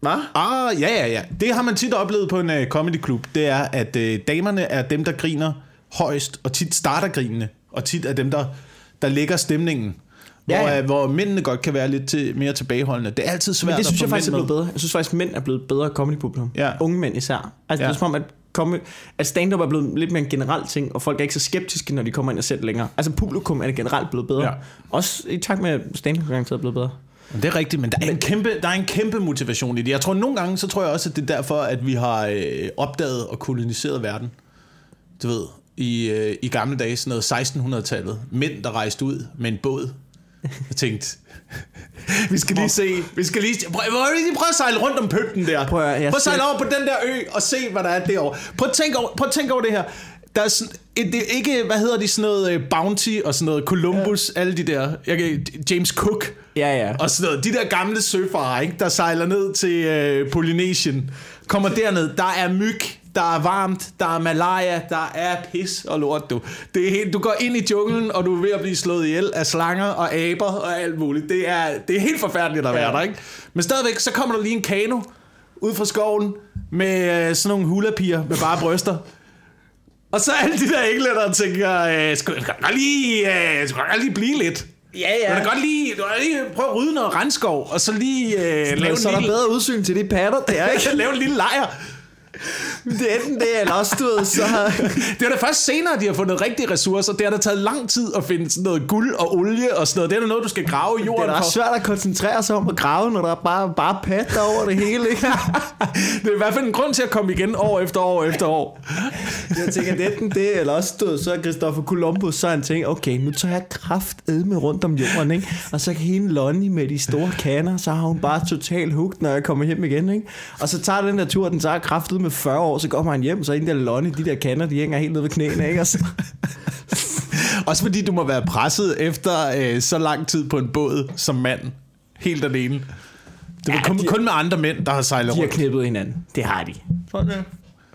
Hvad? Ah, ja, ja, ja. Det har man tit oplevet på en uh, comedyklub. Det er, at uh, damerne er dem, der griner højst, og tit starter grinene, og tit er dem, der, der lægger stemningen. Hvor, Ja, ja, ja. ja. hvor mændene godt kan være lidt til, mere tilbageholdende. Det er altid svært Men det synes jeg faktisk er blevet bedre. Jeg synes faktisk, at mænd er blevet bedre comedy-publikum. Ja. Unge mænd især. Altså, ja. Det er som om, at, comedy, at stand-up er blevet lidt mere en generel ting, og folk er ikke så skeptiske, når de kommer ind og ser det længere. Altså, publikum er det generelt blevet bedre. Ja. Også i takt med, at stand-up er blevet bedre. Det er rigtigt, men der er, en kæmpe, der er en kæmpe motivation i det. Jeg tror nogle gange, så tror jeg også, at det er derfor, at vi har øh, opdaget og koloniseret verden. Du ved, i, øh, i gamle dage, sådan noget 1600-tallet. Mænd, der rejste ud med en båd. Jeg tænkte, <laughs> vi skal lige se, vi skal lige, prøv, prøv, lige prøv at sejle rundt om pynten der. Prøv jeg prøv at sejle over på den der ø og se, hvad der er derovre. Prøv at tænke over, prøv at tænke over det her. Der er sådan, det er ikke, hvad hedder de, sådan noget øh, Bounty og sådan noget Columbus, ja. alle de der, jeg, James Cook. Ja, ja. Og sådan noget. De der gamle søfarer, ikke, der sejler ned til øh, Polynesien, kommer derned. Der er myg, der er varmt, der er malaria, der er pis og lort, du. Det er helt, du går ind i junglen, og du er ved at blive slået ihjel af slanger og aber og alt muligt. Det er, det er helt forfærdeligt at være Ja. der, ikke? Men stadigvæk, så kommer der lige en kano ud fra skoven med øh, sådan nogle hulapiger med bare bryster. Og så er alle de der englænder, der tænker, øh, skal skal godt lige, øh, skal godt lige blive lidt. Ja, Ja. Du kan godt lige, du kan lige prøve at rydde noget regnskov, og så lige øh, lave, en så er der lille, bedre udsyn til de patter, det er ikke. <laughs> lave en lille lejr. Det er enten det, eller også, du ved, så... Det er da først senere, de har fundet rigtige ressourcer. Det har da taget lang tid at finde sådan noget guld og olie og sådan noget. Det er da noget, du skal grave i Det jorden er da også svært at koncentrere sig om at grave, når der er bare, bare pat over det hele, ikke? <laughs> Det er i hvert fald en grund til at komme igen år efter år efter år. Jeg tænker, det er enten det, eller også, du så er Christopher Columbus, så han tænkt, okay, nu tager jeg kraft med rundt om jorden, ikke? Og så kan hende Lonnie med de store kander, så har hun bare totalt hugt, når jeg kommer hjem igen, ikke? Og så tager den der tur, den tager kraftet med 40 år, så kommer han hjem, så er der Lonnie, de der kander, de hænger helt nede ved knæene, ikke? Og så, <laughs> Også fordi du må være presset efter øh, så lang tid på en båd som mand. Helt alene. Det er Ja, kun, de- kun med andre mænd, der har sejlet de har rundt. knippet hinanden. Det har de.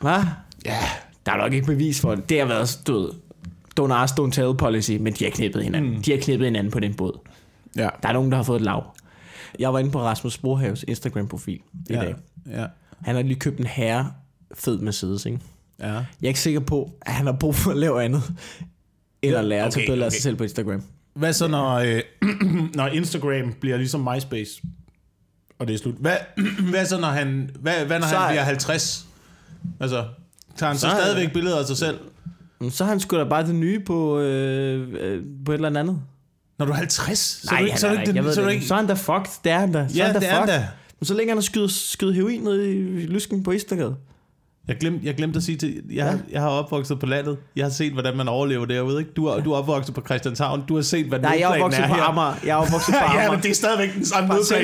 Hvad? Ja, Der er nok ikke bevis for det. Det har været, ved, don't ask, don't tell policy, men de har knippet hinanden. Mm. De har knippet hinanden på den båd. ja. Der er nogen, der har fået et lav. Jeg var inde på Rasmus Brohaves Instagram-profil i ja. dag. Ja. Han har lige købt en herre fed Mercedes, ikke? ja. Jeg er ikke sikker på, at han har brug for at lave andet, end at lære at okay, billeder af okay. sig selv på Instagram. Hvad så, når, øh, <clears throat> når Instagram bliver ligesom MySpace? og det er slut. Hvad, <clears throat> hvad så, når han, hvad, hvad når Så han er- bliver 50? Altså, tager han så, Så stadigvæk billeder af sig selv? Så han sgu da bare det nye på, øh, øh, på et eller andet. Når du er 50? Så Nej, er du ikke, så er du han ikke, så er du ikke. Så er han da fucked. Det er han da. Så Ja, er han da det er han fucked. da. Men så længe han har skydet, skydet heroin ned i lysken på Istergade. Jeg glemte, jeg glemte at sige til, jeg, ja. jeg har opvokset på landet. Jeg har set, hvordan man overlever derude. Ikke? Du, er, du er opvokset på Christianshavn. Du har set, hvad Nej, jeg er opvokset på her. Amager. Jeg er opvokset på <laughs> ja, Amager. men det er stadigvæk den samme nødplan.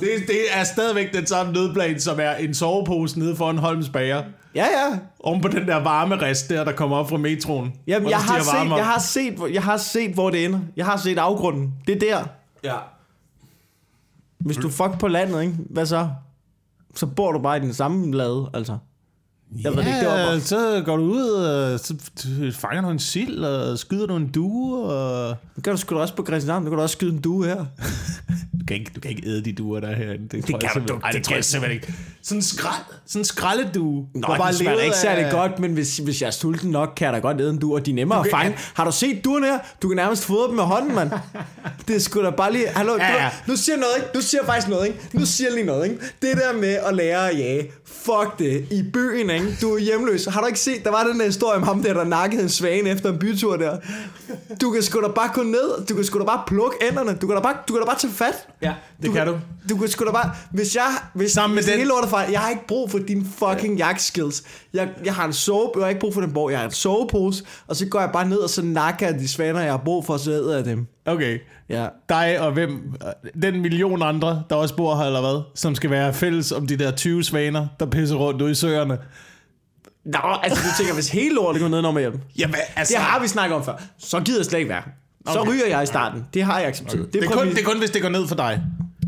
Det, er- det, det er stadigvæk den samme nødplan, som er en sovepose nede foran Holms Bager. Ja, ja. Oven på den der varmerist der, der kommer op fra metroen. Jamen, jeg har, varme set, jeg, har set, hvor- jeg har set, hvor det ender. Jeg har set afgrunden. Det er der. Ja. Hvis du fuck på landet, ikke? hvad så? Så bor du bare i den samme lade, altså. Jeg ved det ikke, det var Ja, bare... så går du ud, og så fanger du en sild, og skyder du en due, og... Det gør du sgu da også på Christianshavn. Du kan da også skyde en due her. Du kan ikke, du kan ikke æde de duer der her. Det, det kan du Ej, det, det tror jeg simpelthen ikke. Sådan en skrald, sådan en skraldedue. Nå, det smager ikke særlig godt, men hvis, hvis jeg er sulten nok, kan jeg da godt æde en due, og de er nemmere Du at fange. Har du set duerne her? Du kan nærmest fodre dem med hånden, mand. <laughs> Det er sgu da bare lige... Hallo, Ja, ja. du, nu siger noget, ikke? Nu siger jeg faktisk noget, ikke? Nu siger jeg lige noget, ikke? Det der med at lære at jage. Fuck det. I byen, ikke? Du er hjemløs. Har du ikke set, der var den der historie om ham der, der nakkede en svane efter en bytur der. Du kan sgu da bare gå ned. Du kan sgu da bare plukke enderne. Du kan da bare, du kan da bare tage fat. Ja, det kan du. Du kan sgu da bare... Hvis jeg... Hvis, Sammen med hvis den- hele lortet fejl, jeg har ikke brug for dine fucking jagtskills. Jeg, jeg har en soap, jeg har ikke brug for den bog. Jeg har en sovepose, og så går jeg bare ned, og så nakker jeg de svaner, jeg har brug for, så æder jeg dem. Okay. Ja. Dig og hvem? Den million andre, der også bor her, eller hvad? Som skal være fælles om de der 20 svaner, der pisser rundt ude i søerne. Nå, altså du tænker, hvis hele lortet går ned om hjem. Jamen, altså... Det har vi snakket om før. Så gider jeg slet ikke være. Så Okay. ryger jeg i starten. Det har jeg accepteret. Okay. Det er, kun, det er kun, hvis det går ned for dig.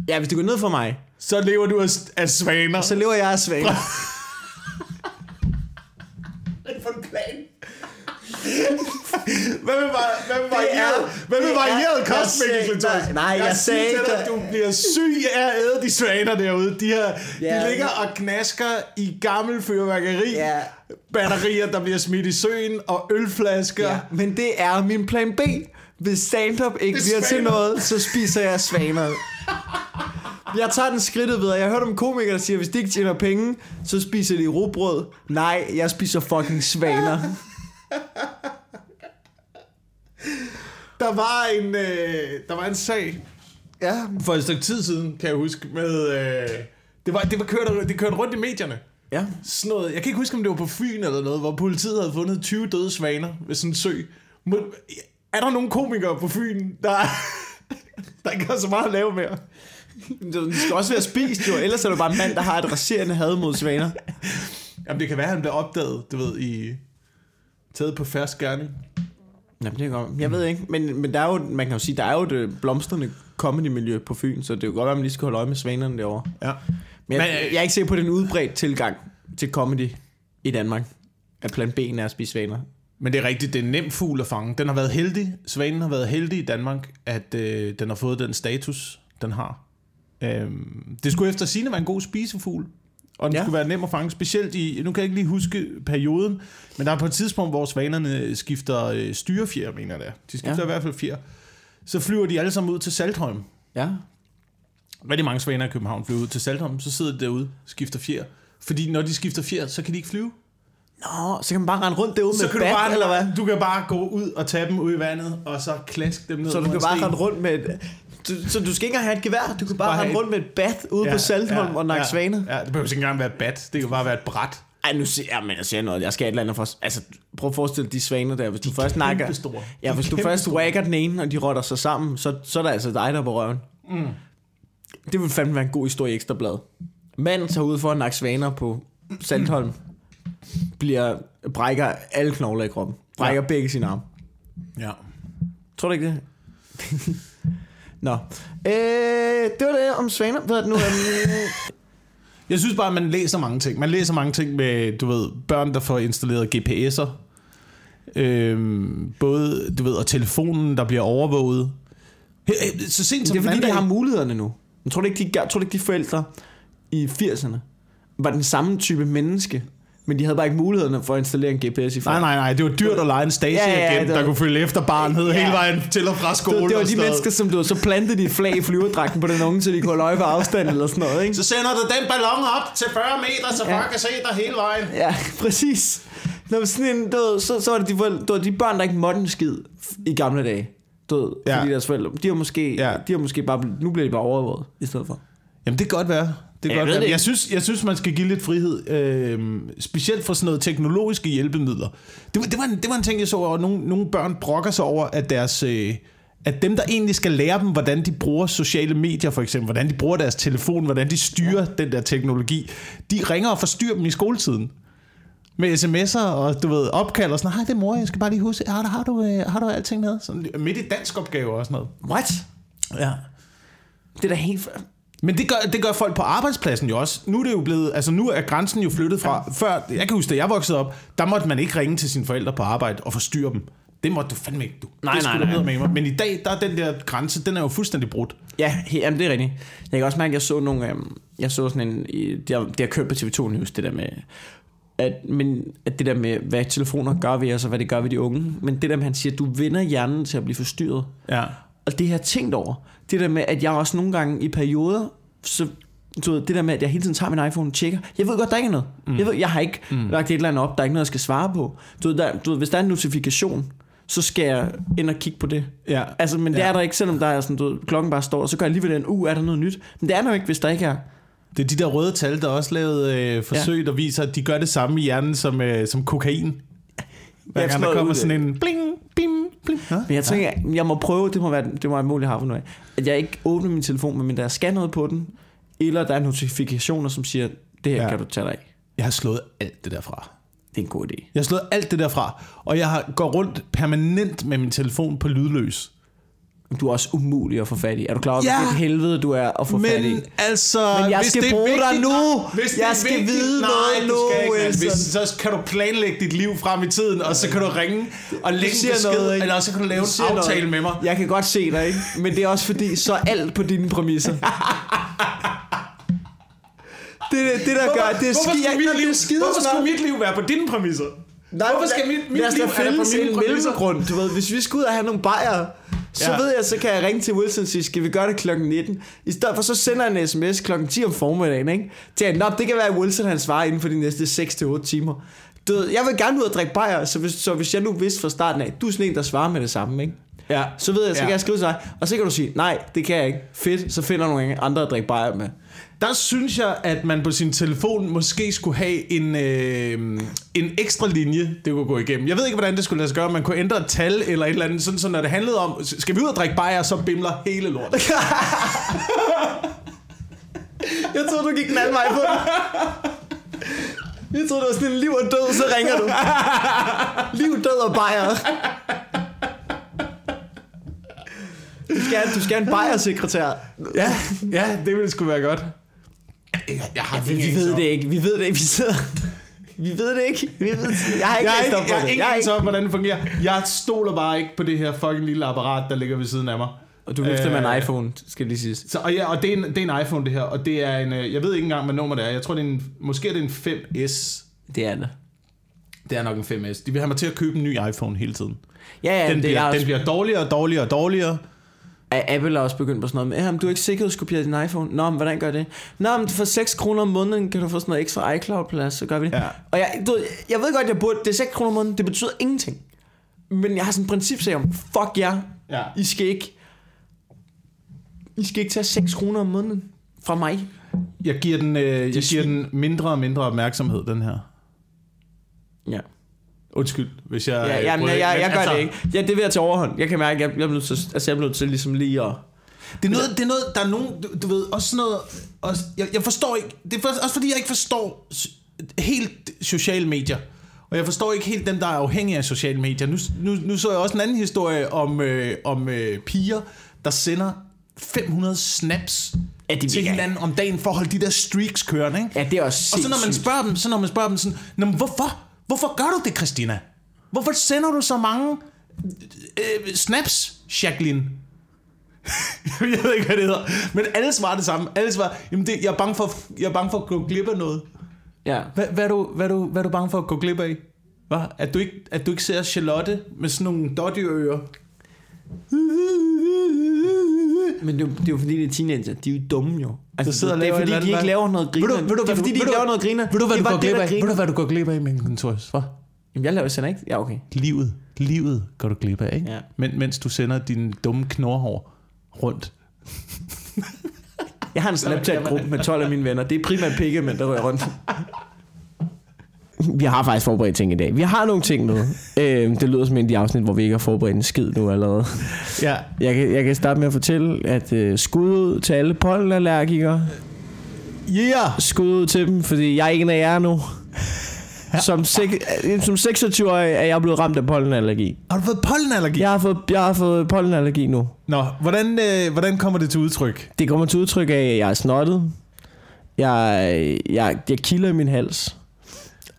Ja, hvis det går ned for mig, Så lever du af, af svaner. så lever jeg af svaner. <laughs> for en plan? Hvad med, hvad med varieret, er- hvad med er- varieret jeg kost, sagde- Mikkel Klintorius? nej, jeg siger sagde ikke- at du bliver syg af at æde de svaner derude. De, her, Ja. de ligger og knasker i gammel fyrværkeri. Ja. Batterier, der bliver smidt i søen, og ølflasker. Ja, men det er min plan B. Hvis stand-up ikke er bliver til noget, så spiser jeg svaner. Jeg tager den skridtet videre. Jeg har hørt om komikere, der siger, at hvis de ikke tjener penge, så spiser de rugbrød. Nej, jeg spiser fucking svaner. <laughs> Der var en, øh, der var en sag Ja, for et stykke tid siden, kan jeg huske, med... Øh, det, var, det, var kørt, det kørte rundt i medierne. ja. Sådan noget, jeg kan ikke huske, om det var på Fyn eller noget, hvor politiet havde fundet 20 døde svaner ved sådan en sø. Må, er der nogle komikere på Fyn, der, <laughs> der ikke har så meget at lave mere? De skal også være spist, jo. Ellers er det bare en mand, der har et raserende had mod svaner. Jamen, det kan være, at han bliver opdaget, du ved, i... Taget på færsk gerning. Jamen, det er godt. Jeg ved ikke, men, men der er jo, man kan jo sige, der er jo et øh, blomstrende comedy-miljø på Fyn, så det er jo godt at man lige skal holde øje med svanerne derovre. Ja. Men jeg, Men, øh, jeg er ikke sikker på, at det er en udbredt tilgang til comedy i Danmark. At plan B er at spise svaner. Men det er rigtigt, det er en nem fugl at fange. Den har været heldig, svanen har været heldig i Danmark, at øh, den har fået den status, den har. Øhm, det skulle efter sine være en god spisefugl, og den Ja. skulle være nem at fange, specielt i, nu kan jeg ikke lige huske perioden, men der er på et tidspunkt, hvor svanerne skifter øh, styrefjer, mener det er. De skifter Ja. i hvert fald fjer. Så flyver de alle sammen ud til Saltholm. Ja. Rigtig mange svaner i København flyver ud til Saltholm, så sidder de derude, skifter fjer. Fordi når de skifter fjer, så kan de ikke flyve. Nå, så kan man bare rende rundt derude Så med kan bat, du bare, eller hvad? Du kan bare gå ud og tage dem ud i vandet, og så klaske dem ned Så du kan bare sten. rende rundt med et, du, så du skal ikke engang have et gevær, du kan bare, Bare have rundt med et bat ude på Saltholm og nakke ja, svaner. Ja, det behøver ikke engang være et bat. Det kan bare være et bræt. Ej, nu siger jeg, men jeg siger noget. Jeg skal et eller andet for... Altså, prøv at forestille dig de svaner der. Hvis du først nakker... kæmpestore. Ja, De hvis du først kæmpestore. wagger den ene, og de rotter sig sammen, så, så er det altså dig, der er på røven. Mm. Det vil fandme være en god historie i Ekstrablad. Mand tager ud for at nakke svaner på Saltholm. Bliver, brækker alle knogler i kroppen. Brækker ja. begge sine arme. Ja. Tror du ikke det? <laughs> Nå. Øh, det var det om svaner. Hvad er det nu? <laughs> Jeg synes bare, at man læser mange ting. Man læser mange ting med, du ved, børn, der får installeret GPS'er. Øhm, både, du ved, og telefonen, der bliver overvåget. He- Så sent som det er fordi, de har mulighederne nu. Jeg tror du ikke, de, tror du ikke, de forældre i 80'erne var den samme type menneske, Men de havde bare ikke mulighederne for at installere en GPS i Nej, nej, nej, det var dyrt at lege en Stasi Ja, ja, ja, det var- der kunne følge efter barnet Ja. hele vejen til og fra skole. Det, det var de mennesker, som du så plantede de flag i flyverdragten på den unge, så de kunne holde øje på afstand eller sådan noget, ikke? Så sender du den ballon op til 40 meter, så Ja. folk kan se dig hele vejen. Ja, <laughs> præcis. Når sådan en, du så, så var det de, du ved, de børn, der ikke måtte en skid i gamle dage. Du Ja. fordi deres forældre, de har måske, ja. de har måske bare, nu bliver de bare overvåget i stedet for. Jamen, det kan godt være. Det kan Jeg godt ved være. Jeg synes, jeg synes, man skal give lidt frihed, øh, specielt for sådan noget teknologiske hjælpemidler. Det, var- det, var en, det var en ting, jeg så at nogle, nogle børn brokker sig over, at deres... Øh, at dem, der egentlig skal lære dem, hvordan de bruger sociale medier, for eksempel, hvordan de bruger deres telefon, hvordan de styrer ja. den der teknologi, de ringer og forstyrrer dem i skoletiden. Med sms'er og du ved, opkald og sådan Hej, det er mor, jeg skal bare lige huske, har, du- har, du, øh, har du alting med? Sådan, midt i dansk opgave og sådan noget. What? Ja. Det er da helt... Men det gør, det gør folk på arbejdspladsen jo også. Nu er det jo blevet, altså nu er grænsen jo flyttet fra, ja. før, jeg kan huske, da jeg voksede op, der måtte man ikke ringe til sine forældre på arbejde og forstyrre dem. Det måtte du fandme ikke, du. Nej, det nej, nej. med mig. Men i dag, der er den der grænse, den er jo fuldstændig brudt. Ja, he, jamen, det er rigtigt. Jeg kan også mærke, at jeg så nogle... Øhm, jeg så sådan en... Det har, det har kørt på TV2 News, det der med... At, men, at det der med, hvad telefoner gør ved os, og hvad det gør ved de unge. Men det der med, han siger, at du vender hjernen til at blive forstyrret. Ja. Og det har jeg tænkt over. Det der med, at jeg også nogle gange i perioder, så du ved, det der med, at jeg hele tiden tager min iPhone og tjekker. Jeg ved godt, der ikke er noget. Mm. Jeg, ved, jeg har ikke mm. lagt et eller andet op, der er ikke noget, jeg skal svare på. Du ved, der, du ved, hvis der er en notifikation, så skal jeg ind og kigge på det. Ja. Altså, men det Ja. er der ikke, selvom der er sådan, du ved, klokken bare står, så gør jeg alligevel den, uh, er der noget nyt? Men det er der jo ikke, hvis der ikke er. Det er de der røde tal, der også lavet øh, forsøg, ja. der viser, at de gør det samme i hjernen som, øh, som kokain. Hver Ja, gang der kommer ud- sådan en bling, bling. Ja. Men jeg tænker, jeg må prøve, det må være, det må være muligt at have for noget, at jeg ikke åbner min telefon, medmindre jeg skal noget på den, eller der er notifikationer, som siger, det her Ja. ja. kan du tage dig af. Jeg har slået alt det der fra. Det er en god idé. Jeg har slået alt det der fra, og jeg har går rundt permanent med min telefon på lydløs. Du er også umulig at få fat i. Er du klar over, Ja. ja. helvede du er at få fat i? Men altså... Men jeg hvis skal det bruge dig vigtigt nu. nok- Hvis Jeg skal vigtigt- vide nej, noget nu. Wilson. Hvis, så kan du planlægge dit liv frem i tiden, og så kan du ringe og lægge en besked, noget, ikke? eller så kan du lave Du en aftale noget. med mig. Jeg kan godt se dig, ikke? Men det er også fordi, så alt på dine præmisser. <laughs> det, det der gør, det er hvorfor ski, skulle jeg, mit det liv, skide hvorfor skulle mit liv være på dine præmisser? Nej, Hvorfor men skal lad- mit- mit lad os da liv være finde på mine en præmisser? mellemgrund, du ved. Hvis vi skal ud og have nogle bajer, så Ja. ved jeg, så kan jeg ringe til Wilson og sige, skal vi gøre det klokken 19? I stedet for, så sender jeg en sms klokken 10 om formiddagen, ikke? Til at, "Nå, det kan være, at Wilson han svarer inden for de næste 6-8 timer. Du ved, jeg vil gerne ud og drikke bajer, så hvis, så hvis jeg nu vidste fra starten af, du er sådan en, der svarer med det samme, ikke? Ja. Så ved jeg, så Ja. kan jeg skrive til dig, og så kan du sige, nej, det kan jeg ikke. Fedt, så finder nogle andre at drikke bajer med. Der synes jeg, at man på sin telefon måske skulle have en, øh, en ekstra linje, det kunne gå igennem. Jeg ved ikke, hvordan det skulle lade sig gøre. Man kunne ændre et tal eller et eller andet, sådan så når det handlede om, skal vi ud og drikke bajer, så bimler hele lortet. <laughs> Jeg troede, du gik den anden vej på det. Jeg troede, det var sådan en liv og død, så ringer du. Liv, død og bajer. Skal, du skal have en bajersekretær. ja, ja, det ville sgu være godt. Jeg, jeg har Vi, vi ved det ikke. Vi ved det ikke. Vi sidder... Vi ved det ikke. Vi ved, jeg har ikke Jeg ikke, op på jeg det. ikke Jeg har ikke. om, hvordan det fungerer. Jeg stoler bare ikke på det her fucking lille apparat, der ligger ved siden af mig. Og du vifter med en Øh, iPhone, skal lige siges. Så, og ja, og det er, en, det er en iPhone det her, og det er en, øh, jeg ved ikke engang, hvad nummer det er. Jeg tror, det er en, måske er det en 5S. Det er det. Det er nok en 5S. De vil have mig til at købe en ny iPhone hele tiden. Ja, ja, Den, det bliver, er den også, bliver dårligere og dårligere og dårligere. Apple er også begyndt på sådan noget med, jamen, du er ikke sikkerhedskopieret din iPhone. Nå, men hvordan gør det? Nå, men for 6 kroner om måneden kan du få sådan noget ekstra iCloud-plads, så gør vi det. Ja. Og jeg, du, jeg ved godt, jeg burde, det er 6 kroner om måneden, det betyder ingenting. Men jeg har sådan et princip, så om, fuck jer, Ja. I skal ikke, I skal ikke tage 6 kroner om måneden fra mig. Jeg giver den, øh, jeg giver den mindre og mindre opmærksomhed, den her. Ja. Undskyld, hvis jeg... Ja, øh, ja men bryder jeg, jeg, jeg men gør det ikke. Ja, det vil jeg til overhånd. Jeg kan mærke, at jeg, jeg, er nødt til, altså, jeg er nødt til ligesom lige at... Det er noget, det er noget der er nogen, du, du ved, også sådan noget, også, jeg, jeg forstår ikke, det er for, også fordi jeg ikke forstår helt sociale medier. Og jeg forstår ikke helt dem, der er afhængige af sociale medier. Nu, nu, nu så jeg også en anden historie om, øh, om øh, piger, der sender 500 snaps Ja, de til hinanden om dagen for at holde de der streaks kørende. Ikke? Ja, det er også Og så når man spørger dem, så når man spørger dem sådan, hvorfor? Hvorfor gør du det, Christina? Hvorfor sender du så mange øh, snaps, Jacqueline? <laughs> jeg ved ikke, hvad det hedder. Men alle svarer det samme. Alle svarer, jamen det, jeg, er bange for, jeg er bange for at gå glip af noget. Ja. Hvad, hvad, er du, hvad, er du, hvad er du bange for at gå glip af? Hvad? At, du ikke, at du ikke ser Charlotte med sådan nogle doddyører? <laughs> Men det, er jo- det er jo fordi, det er teenager. De er jo dumme jo. Altså, Der sidder det er fordi, de ikke laver noget griner. Ved du- ved du, det er fordi, du- de ikke du- laver noget griner. Ved du, hvad du går glip af? Ved du, hvad du går glip af, Mikkel Notorious? Hvad? Jamen, jeg laver sender ikke. Ja, okay. Livet. Livet går du glip af, ikke? Ja. Men, mens du sender din dumme knorhår rundt. Jeg har en Snapchat-gruppe med 12 af mine venner. Det er primært pikke, men der rører rundt. Vi har faktisk forberedt ting i dag. Vi har nogle ting nu. Øh, det lyder som en af de afsnit, hvor vi ikke har forberedt en skid nu allerede. Ja. Jeg kan, jeg kan starte med at fortælle, at øh, skud ud til alle pollenallergikere. Yeah! Skud ud til dem, fordi jeg er en af jer nu. Som, sek- som 26-årig er jeg blevet ramt af pollenallergi. Har du fået pollenallergi? Jeg har fået, jeg har fået pollenallergi nu. Nå, hvordan, øh, hvordan kommer det til udtryk? Det kommer til udtryk af, at jeg er snottet. Jeg, jeg, jeg kilder i min hals.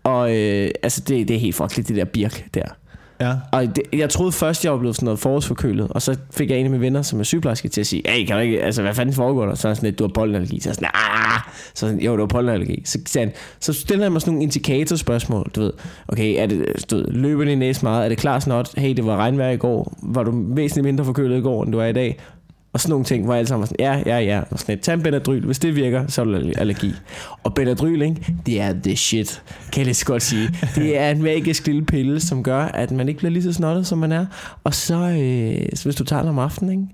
Og øh, altså, det, det er helt frygteligt, det der birk der. Ja. Og det, jeg troede først, jeg var blevet sådan noget forårsforkølet, og så fik jeg en af mine venner, som er sygeplejerske, til at sige, hey, kan du ikke, altså, hvad fanden foregår der? Så er sådan lidt, du har pollenallergi. Så er sådan, ah! Så sådan, jo, du har pollenallergi. Så, sagde han, så stiller han mig sådan nogle indikatorspørgsmål, du ved. Okay, er det, du ved, løber din næse meget? Er det klar snot? Hey, det var regnvejr i går. Var du væsentligt mindre forkølet i går, end du er i dag? Og sådan nogle ting, hvor alle sammen var sådan, ja, ja, ja. Og sådan et, tag en Benadryl. Hvis det virker, så er du allergi. Og Benadryl, ikke? det er the shit, kan jeg lige så godt sige. Det er en magisk lille pille, som gør, at man ikke bliver lige så snottet, som man er. Og så, øh, så hvis du tager den om aftenen, ikke?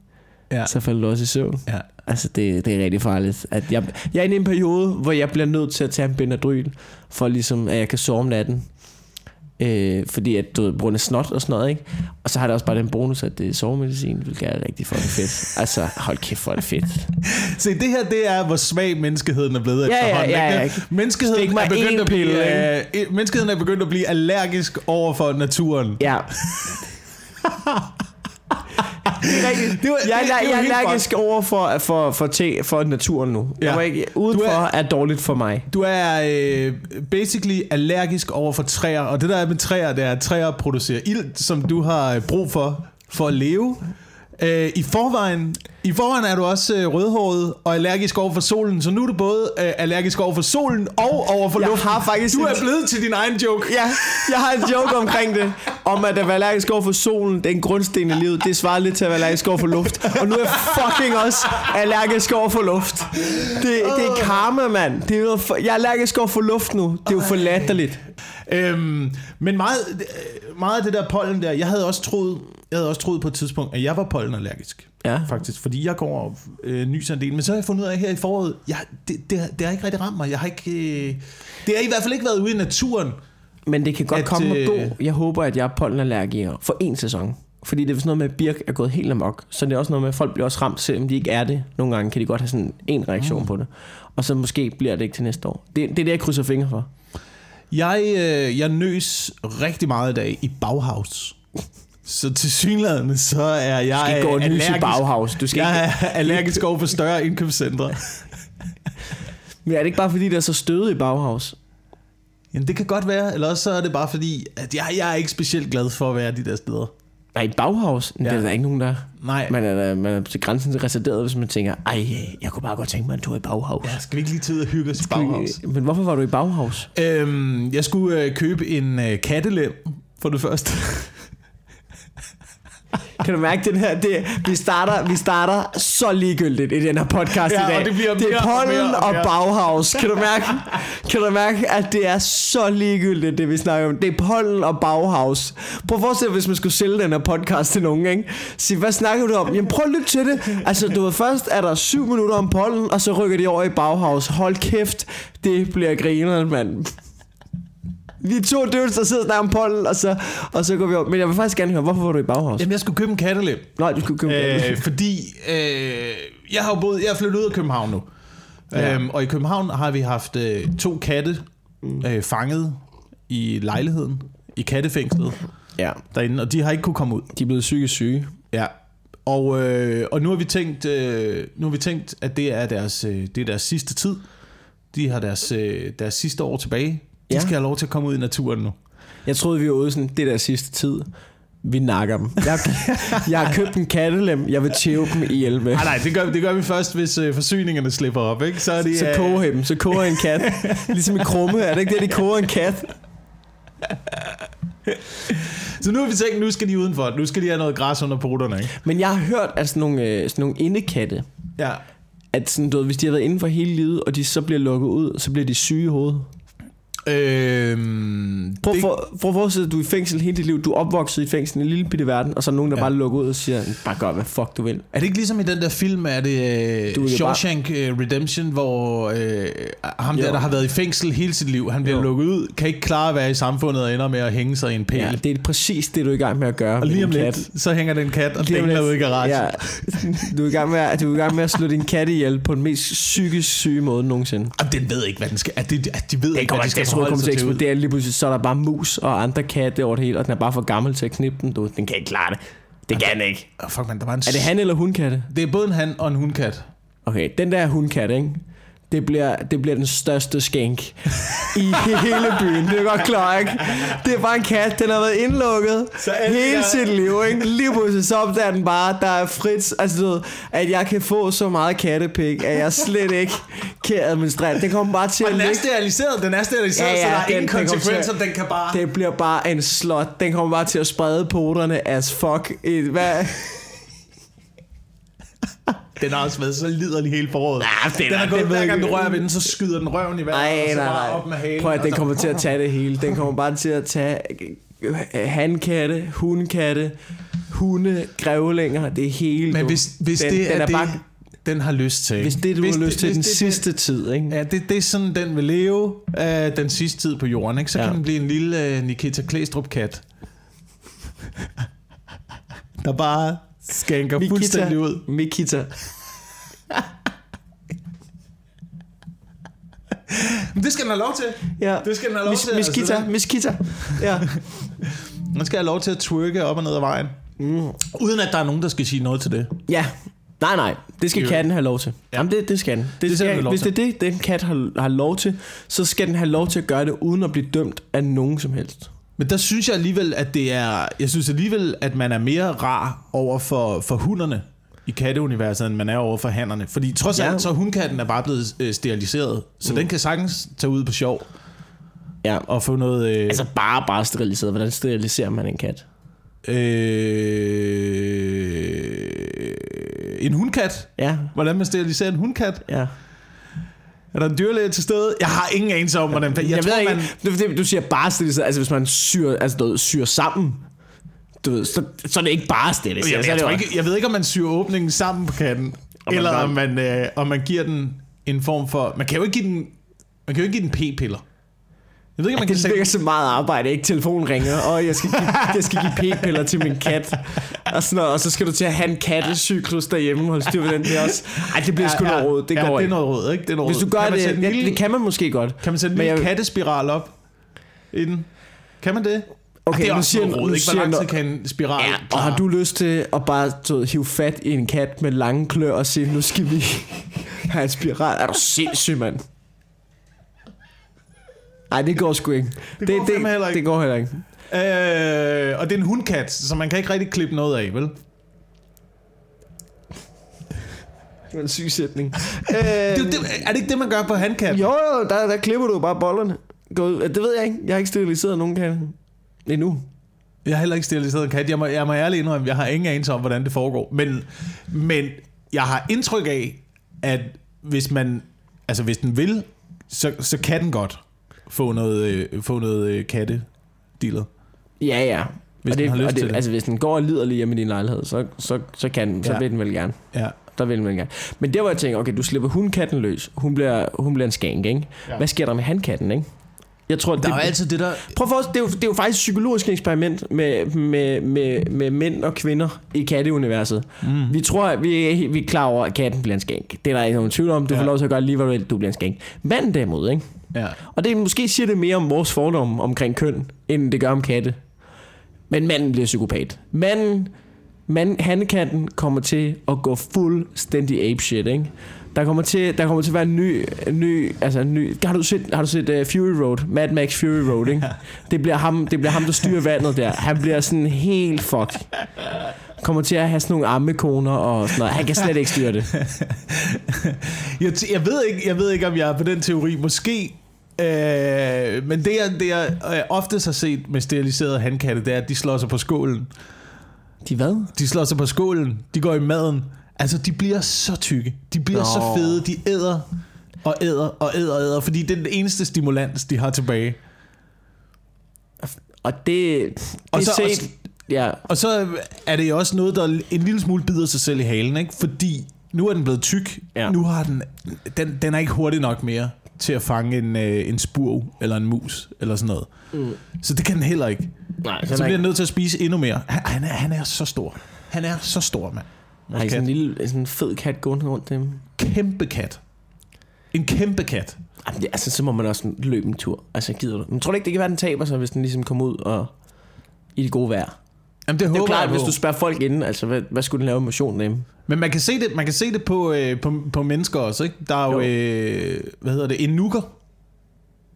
Ja. så falder du også i søvn. Ja. Altså, det, det er rigtig farligt. At jeg, jeg er inde i en periode, hvor jeg bliver nødt til at tage en Benadryl, for ligesom, at jeg kan sove om natten. Øh, fordi at du ved, af snot og sådan noget, ikke? Og så har det også bare den bonus, at det er sovemedicin, hvilket er rigtig fucking fedt. <laughs> Altså, hold kæft, hvor er det fedt. Se, det her, det er, hvor svag menneskeheden er blevet Ja, ja, efterhånden. ja, ja. ikke? Menneskeheden er, begyndt at blive, øh, menneskeheden er begyndt at blive allergisk over for naturen. Ja. <laughs> Det er rigtigt. Det var- jeg, det- er, det var jeg er allergisk over for, for, for, te, for naturen nu. Ja. Jeg var ikke, udenfor Du er- er, dårligt for mig. Du er øh, basically allergisk over for træer, og det der er med træer, det er, at træer producerer ilt, som du har øh, brug for, for at leve. Øh, I forvejen, I forvejen er du også øh, rødhåret og allergisk over for solen, så nu er du både øh, allergisk over for solen og over for Jeg luften. har faktisk du er en- blevet til din egen joke. Ja, jeg har en joke omkring det, om at at være allergisk over for solen, det er en grundsten i livet. Det svarer lidt til at være allergisk over for luft. Og nu er jeg fucking også allergisk over for luft. Det, det er karma, mand. Det er for, jeg er allergisk over for luft nu. Det er jo for latterligt. Øhm, men meget, øh, meget af det der pollen der, jeg havde også troet, jeg havde også troet på et tidspunkt, at jeg var pollenallergisk. Ja. Faktisk, fordi jeg går og øh, nyser en del. Men så har jeg fundet ud af her i foråret, jeg, det, det, det har ikke rigtig ramt mig. Jeg har ikke, øh, det har i hvert fald ikke været ude i naturen. Men det kan godt At, komme og øh, gå. Jeg håber, at jeg er pollenallergiker for en sæson. Fordi det er sådan noget med, at birk er gået helt amok. Så det er også noget med, at folk bliver også ramt, selvom de ikke er det. Nogle gange kan de godt have sådan en reaktion mm. på det. Og så måske bliver det ikke til næste år. Det, det er det, jeg krydser fingre for. Jeg, øh, jeg nøs rigtig meget i dag i Bauhaus. Så til synligheden, så er jeg Du skal gå og nyse i allergisk. Bauhaus. Du skal Jeg ikke... er allergisk over for større indkøbscentre. Men er det ikke bare fordi, der er så støde i Bauhaus? Jamen det kan godt være, eller også så er det bare fordi, at jeg, jeg er ikke specielt glad for at være de der steder. Nej, i Bauhaus? Ja. Det er der ikke nogen, der... Nej, Man er, da- man er til grænsen til reserveret, hvis man tænker, ej, jeg kunne bare godt tænke mig en tur i Bauhaus. ja, skal vi ikke lige tid at hygge os i Bauhaus? Men hvorfor var du i Bauhaus? Øhm, jeg skulle øh, købe en øh, kattelem for det første. <laughs> <laughs> Kan du mærke den her? Det, vi, starter, vi starter så ligegyldigt i den her podcast Ja, i dag. og det bliver det er og pollen mere og og, mere. Bauhaus. Kan du, mærke, kan du mærke, at det er så ligegyldigt, det vi snakker om? Det er pollen og Bauhaus. Prøv at forestille hvis man skulle sælge den her podcast til nogen, ikke? Sig, hvad snakker du om? Jamen prøv at lytte til det. Altså, du ved, først er der syv minutter om pollen, og så rykker de over i Bauhaus. Hold kæft, det bliver grineren, mand. Vi er to dudes, der sidder og snakker om pollen, og så, og så går vi over. Men jeg vil faktisk gerne høre, hvorfor var du i Bauhaus? Jamen, jeg skulle købe en kattelem. Nej, du skulle købe Øh, <laughs> fordi øh, jeg har boet, jeg er flyttet ud af København nu. Ja. Ja. Øhm, og i København har vi haft øh, to katte øh, fanget i lejligheden, i kattefængslet Ja, derinde, og de har ikke kunne komme ud. de er blevet psykisk syge. Ja. Og, øh, og nu har vi tænkt, øh, nu har vi tænkt, at det er deres, øh, det er deres sidste tid. De har deres, øh, deres sidste år tilbage. Ja. skal have lov til at komme ud i naturen nu. Jeg troede, vi var ude sådan, det der sidste tid. Vi nakker dem. Jeg, jeg har købt en kattelem, jeg vil tæve dem ihjel med. Nej, nej, det gør, det gør vi først, hvis øh, forsyningerne slipper op, ikke? Så er det... Så øh, koger dem, så koger en kat. Ligesom i krumme, er det ikke det, de koger en kat? Så nu har vi tænkt, nu skal de udenfor. Nu skal de have noget græs under poterne, ikke? Men jeg har hørt, at sådan nogle, øh, sådan nogle indekatte, Ja. at sådan, du ved, hvis de har været inden for hele livet, og de så bliver lukket ud, så bliver de syge i hovedet. Øhm, Prøv, det, for, prøv at forestille du er i fængsel hele dit liv. Du er opvokset i et fængsel i en lille bitte verden, og så er nogen, der Ja. bare lukker ud og siger, bare gør, hvad fuck du vil. er det ikke ligesom i den der film, er det uh, Shawshank uh, Redemption, hvor uh, ham der, Jo. der har været i fængsel hele sit liv, han bliver Jo. lukket ud, kan ikke klare at være i samfundet og ender med at hænge sig i en pæl. Ja, det er præcis det, du er i gang med at gøre og lige om lidt, kat. så hænger den kat og Lige om dingler lidt- ud i garagen. Ja, du er, i gang med, at, du er i gang med at slå din kat ihjel på den mest psykisk syge måde nogensinde. Og den ved ikke, hvad den skal. At de, at de ved Den ikke, hvad de jeg skal tror, forholde kommer til at eksplodere lige pludselig, så er der bare mus og andre katte over det hele, og den er bare for gammel til at knippe den. Du. Den kan ikke klare det. Det kan den ikke. Oh, fuck, man, der var en Er det han eller hundkatte? Det er både en han og en hundkat. Okay, den der hundkat, ikke? Det bliver, det bliver den største skænk i hele byen. Det er godt klar, ikke? Det er bare en kat, den har været indlukket Så hele der- sit liv, ikke? Lige pludselig så opdager den bare, der er frit, altså du ved, at jeg kan få så meget kattepik, at jeg slet ikke kan administrere. Det kommer bare til Og at den er ligge steriliseret, den er steriliseret, Ja, ja, så der er den- ingen konsekvenser, den kan bare... det bliver bare en slot. Den kommer bare til at sprede poterne as fuck. I, hvad? Den har også været så liderlig hele foråret. Ja, den den er- er gået, den hver gang du rører ved den, så skyder den røven i vejret, Nej, og så nej, bare op med halen. Prøv at den så- kommer til at tage det hele. Den kommer bare til at tage øh, handkatte, hundkatte, hunde, grævlinger, det hele. Men hvis, hvis den, det den er, er det, bare, den har lyst til. hvis det du hvis har lyst til hvis den det- sidste tid, ikke? Ja, det, det er sådan, den vil leve uh, den sidste tid på jorden. Ikke? Så Ja. kan den blive en lille uh, Nikita Klæstrup-kat. der bare skænker fuldstændig ud. Mikita. Men det skal den have lov til. Ja. Det skal den have lov Mis, til. Miss Kita, Altså, Miss Kita. Ja. den skal have lov til at twerke op og ned ad vejen. Mm. Uden at der er nogen, der skal sige noget til det. Ja. Nej, nej. Det skal Jo. katten have lov til. Ja. Jamen, det, det skal den. Det skal skal, den hvis til. det er det, den kat har, har lov til, så skal den have lov til at gøre det, uden at blive dømt af nogen som helst. Men der synes jeg alligevel, at det er... Jeg synes alligevel, at man er mere rar over for, for hunderne i katteuniverset, end man er over for hannerne. Fordi trods Ja. alt, så hundkatten er bare blevet øh, steriliseret. Så mm. den kan sagtens tage ud på sjov Ja. og få noget... Øh, Altså bare, bare steriliseret. Hvordan steriliserer man en kat? øh, en hundkat. Ja. Hvordan man steriliserer en hundkat. Ja. Er der en dyrlæge til stede? Jeg har ingen anelse om, hvordan... Jeg, Jeg, jeg tror, ved ikke, man... man... du, du siger bare steriliseret, altså hvis man syr, altså, du syr sammen, du ved, så, så er det ikke bare steriliseret. Jeg, jeg, det tror jo- ikke, jeg ved ikke, om man syr åbningen sammen på katten, man eller bare- om man, øh, om man giver den en form for... Man kan jo ikke give den, man kan jo ikke give den p-piller. Jeg ved ikke, om man kan det sætte... virker så meget arbejde, ikke? Telefonen ringer, og jeg skal give, <laughs> jeg skal give p-piller til min kat. Og, sådan noget, og så skal du til at have en kattecyklus derhjemme, holde styr på den der også. Ej, det bliver sgu noget råd, det ja, går det er noget råd, ikke? Det er noget Hvis du gør kan det, ja, lille, det kan man måske godt. kan man sætte en lille jeg- kattespiral op i den? Kan man det? Okay, det er også siger- råd, ikke? Hvor lang tid kan en spiral Ja, og har du lyst til at bare ved, hive fat i en kat med lange klør og sige, nu skal vi <laughs> have en spiral? Er du sindssyg, mand? Nej, det går sgu ikke. Det, går fandme heller ikke. det går heller ikke. Øh, og det er en hundkat, så man kan ikke rigtig klippe noget af, vel? Det var en syg sætning. <laughs> øh, Det, det, er det ikke det, man gør på handkat? jo, jo, der, der klipper du bare bollerne. Gå. Det ved jeg ikke. Jeg har ikke steriliseret nogen kat endnu. Jeg har heller ikke steriliseret en kat. Jeg må, jeg må ærligt indrømme, jeg har ingen anelse om, hvordan det foregår. Men, men jeg har indtryk af, at hvis man, altså hvis den vil, så, så kan den godt få noget, øh, få noget øh, katte dealet. Ja, ja. Hvis og den har lyst og det, til det. Altså, hvis den går og lider lige hjemme i din lejlighed, så, så, så, kan, så Ja. vil den vel gerne. Ja. Der vil den vel gerne. Men der hvor jeg tænker, okay, du slipper hundkatten løs. Hun bliver, hun bliver en skank, ikke? Ja. Hvad sker der med handkatten, ikke? Jeg tror, Der er jo altid det der... Prøv for, det, er jo, det er jo faktisk et psykologisk eksperiment med, med, med, med mænd og kvinder i katteuniverset. Mm. Vi tror, at vi, vi er klar over, at katten bliver en skænk. Det er der ikke nogen tvivl om. Du. Ja. får lov til at gøre lige, hvad du vil. Du bliver en skænk. Manden derimod, ikke? Ja. Og det måske siger det mere om vores fordomme omkring køn, end det gør om katte. Men manden bliver psykopat. Manden, mand, handekatten kommer til at gå fuldstændig ape shit, ikke? Der kommer til, der kommer til at være en ny, ny, altså en ny, har du set, har du set uh, Fury Road? Mad Max Fury Road, ikke? <laughs> Det bliver ham, det bliver ham, der styrer vandet der. Han bliver sådan helt fucked. Kommer til at have sådan nogle ammekoner og sådan noget. Han kan slet ikke styre det. <laughs> jeg, jeg, ved ikke, jeg ved ikke, om jeg er på den teori. Måske Øh, men det jeg, det jeg øh, oftest har set med steriliserede handkatte, det er, at de slår sig på skålen. De hvad? De slår sig på skålen. De går i maden. Altså, de bliver så tykke. De bliver Nå. så fede. De æder og æder og æder og æder, fordi det er den eneste stimulans, de har tilbage. Og det, det og så, set, og, ja. og så er det jo også noget, der en lille smule bider sig selv i halen, ikke? Fordi nu er den blevet tyk. Ja. Nu har den, den, den er ikke hurtig nok mere til at fange en, øh, en spurv eller en mus eller sådan noget. Mm. Så det kan den heller ikke. Nej, så bliver han nødt til at spise endnu mere. Han, han, er, han er så stor. Han er så stor, mand. Har I sådan en lille sådan en fed kat gående rundt dem? Kæmpe kat. En kæmpe kat. Jamen, det, altså, så må man også løbe en tur. Altså, gider du? Men tror du ikke, det kan være, den taber sig, hvis den ligesom kommer ud og i det gode vejr? Jamen, det, det er jo klart, hvis du spørger folk inden, altså, hvad, hvad skulle den lave motion med? Men man kan se det, man kan se det på, øh, på, på mennesker også, ikke? Der er jo, jo. Øh, hvad hedder det, enukker.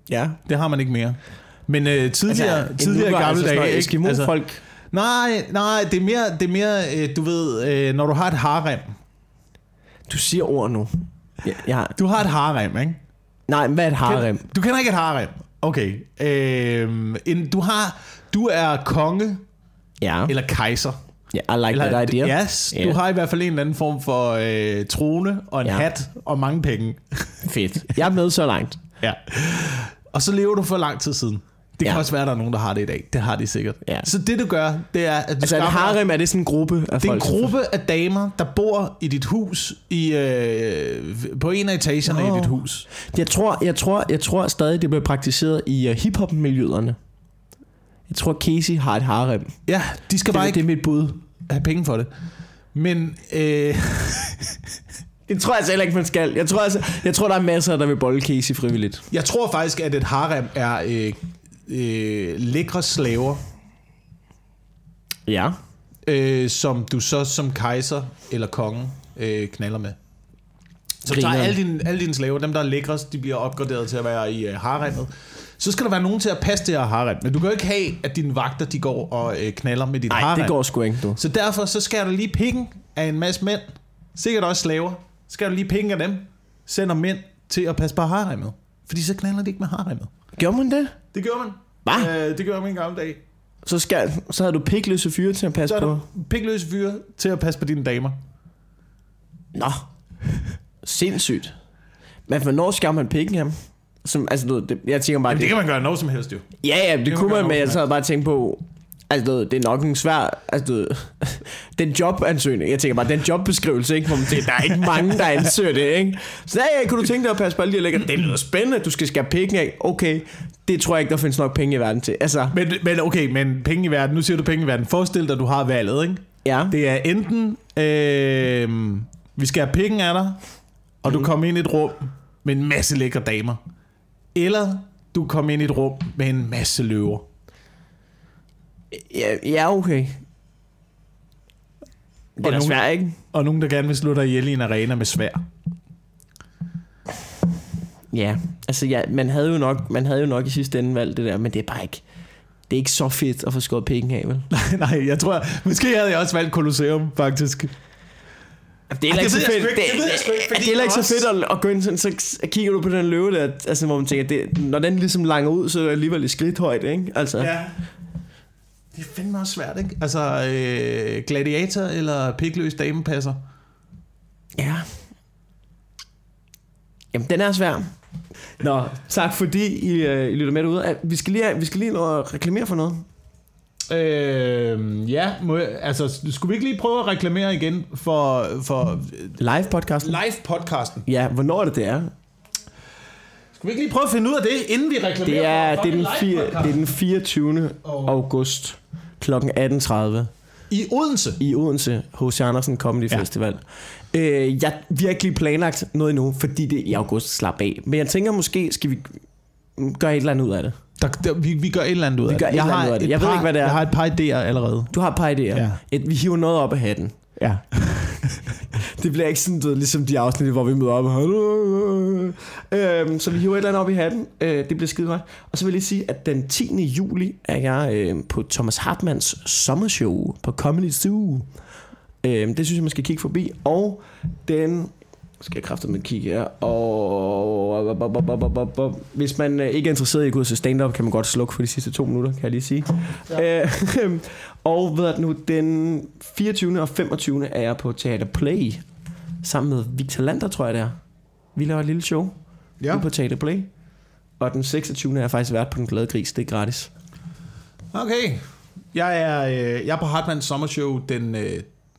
Ja. Det har man ikke mere. Men øh, tidligere, altså, tidligere gamle altså dage... Ikke? Altså, folk... Nej, nej, det er mere, det er mere øh, du ved, øh, når du har et harem. Du siger ord nu. Ja, ja. Du har et harem, ikke? Nej, hvad er et harem? Du kender ikke et harem? Okay. Øh, en, du har, du er konge ja. eller kejser. Ja, yeah, I like eller, that idea. Yes, yeah. du har i hvert fald en eller anden form for øh, trone og en ja. hat og mange penge. <laughs> Fedt. Jeg er med så langt. ja. Og så lever du for lang tid siden. Det kan ja. også være, at der er nogen, der har det i dag. Det har de sikkert. Ja. Så det du gør, det er, at du Altså et harem, er det sådan en gruppe af Det er en gruppe af damer, der bor i dit hus, i, øh, på en af etagerne oh. i dit hus. Jeg tror, jeg, tror, jeg tror stadig, det bliver praktiseret i uh, hiphop-miljøerne. Jeg tror, Casey har et harem. Ja, de skal det, bare ikke det er mit bud. have penge for det. Men... Øh, <laughs> Det tror jeg altså heller ikke, man skal. Jeg tror, altså, jeg tror der er masser, der vil bolle Casey frivilligt. Jeg tror faktisk, at et harem er øh, øh, lækre slaver. Ja. Øh, som du så som kejser eller konge øh, knaller med. Så tager alle dine, alle dine slaver, dem der er lækrest, de bliver opgraderet til at være i øh, haremmet. Så skal der være nogen til at passe det her harem. Men du kan jo ikke have, at dine vagter de går og øh, knaller med dit harem. Nej, det går sgu ikke, du. Så derfor så skal du lige pikken af en masse mænd. Sikkert også slaver. Så skal du lige penge af dem. Sender mænd til at passe på haremmet. Fordi så knaller de ikke med haremmet. Gjorde man det? Det gjorde man. Hvad? Øh, det gjorde man en gammel dag. Så, skal, så havde du pikløse fyre til at passe så på? pikløse fyre til at passe på dine damer. Nå. Sindssygt. Men hvornår skal man pikke ham? Som, altså, det, jeg tænker bare... Jamen, det, det kan man gøre noget som helst jo. Ja, ja, det, det kunne man, man men jeg så bare tænke på... Altså, det er nok en svær... Altså, <laughs> den jobansøgning, jeg tænker bare, den jobbeskrivelse, ikke? Hvor man tænker, der er ikke mange, der ansøger det, ikke? Så ja, ja, kunne du tænke dig at passe på alle de lækker? Det lyder spændende, du skal skære penge af. Okay, det tror jeg ikke, der findes nok penge i verden til. Altså. Men, men okay, men penge i verden, nu siger du penge i verden. Forestil dig, du har valget, ikke? Ja. Det er enten, øh, vi skal have penge af dig, og mm. du kommer ind i et rum med en masse lækre damer. Eller du kommer ind i et rum med en masse løver. Ja, ja okay. Det er og svært, ikke? Og nogen, der gerne vil slå dig ihjel i en arena med svær. Ja, altså ja, man havde jo nok, man havde jo nok i sidste ende valgt det der, men det er bare ikke, det er ikke så fedt at få skåret penge af, vel? nej, <laughs> nej, jeg tror, måske havde jeg også valgt Colosseum, faktisk. Det er heller ikke så fedt. Det, det, det er ikke så fedt at, at gå ind sådan, så kigger du på den løve der, altså hvor man tænker, det, når den ligesom langer ud, så er det alligevel i skridthøjde, ikke? Altså. Ja. Det er fandme også svært, ikke? Altså, øh, gladiator eller pikløs damepasser? Ja. Jamen, den er svær. Nå, tak fordi I, uh, I lytter med derude. Vi skal lige, vi skal lige nå at reklamere for noget. Øh, ja, må jeg, altså skulle vi ikke lige prøve at reklamere igen for... for live podcasten? Live podcasten. Ja, hvornår er det, det er? Skal vi ikke lige prøve at finde ud af det, inden vi reklamerer det er, for, det, er den fire, det er den 24. Oh. august kl. 18.30. I Odense? I Odense, hos Andersen Comedy ja. Festival. Øh, jeg har ikke lige planlagt noget endnu, fordi det er i august slap af. Men jeg tænker måske, skal vi gøre et eller andet ud af det. Der, der, vi, vi gør et eller andet ud af det. Jeg, har af det. jeg par, ved ikke, hvad det er. Jeg har et par idéer allerede. Du har et par idéer. Ja. Et, vi hiver noget op af hatten. Ja. det <laughs> Det bliver ikke sådan, du ved, ligesom de afsnit, hvor vi møder op. Øhm, så vi hiver et eller andet op i hatten. Øh, det bliver skide godt. Og så vil jeg lige sige, at den 10. juli er jeg øh, på Thomas Hartmanns sommershow på Comedy Zoo. Øh, det synes jeg, man skal kigge forbi. Og den skal jeg kræfte med kigge her. Og hvis man øh, ikke er interesseret i at gå ud se stand-up, kan man godt slukke for de sidste to minutter, kan jeg lige sige. Ja. Øh, <laughs> og ved at nu, den 24. og 25. er jeg på Teater Play, sammen med Victor Lander, tror jeg det er. Vi laver et lille show Ja. på Teater Play. Og den 26. er jeg faktisk vært på Den Glade Gris, det er gratis. Okay. Jeg er, øh, jeg er på Hartmanns sommershow den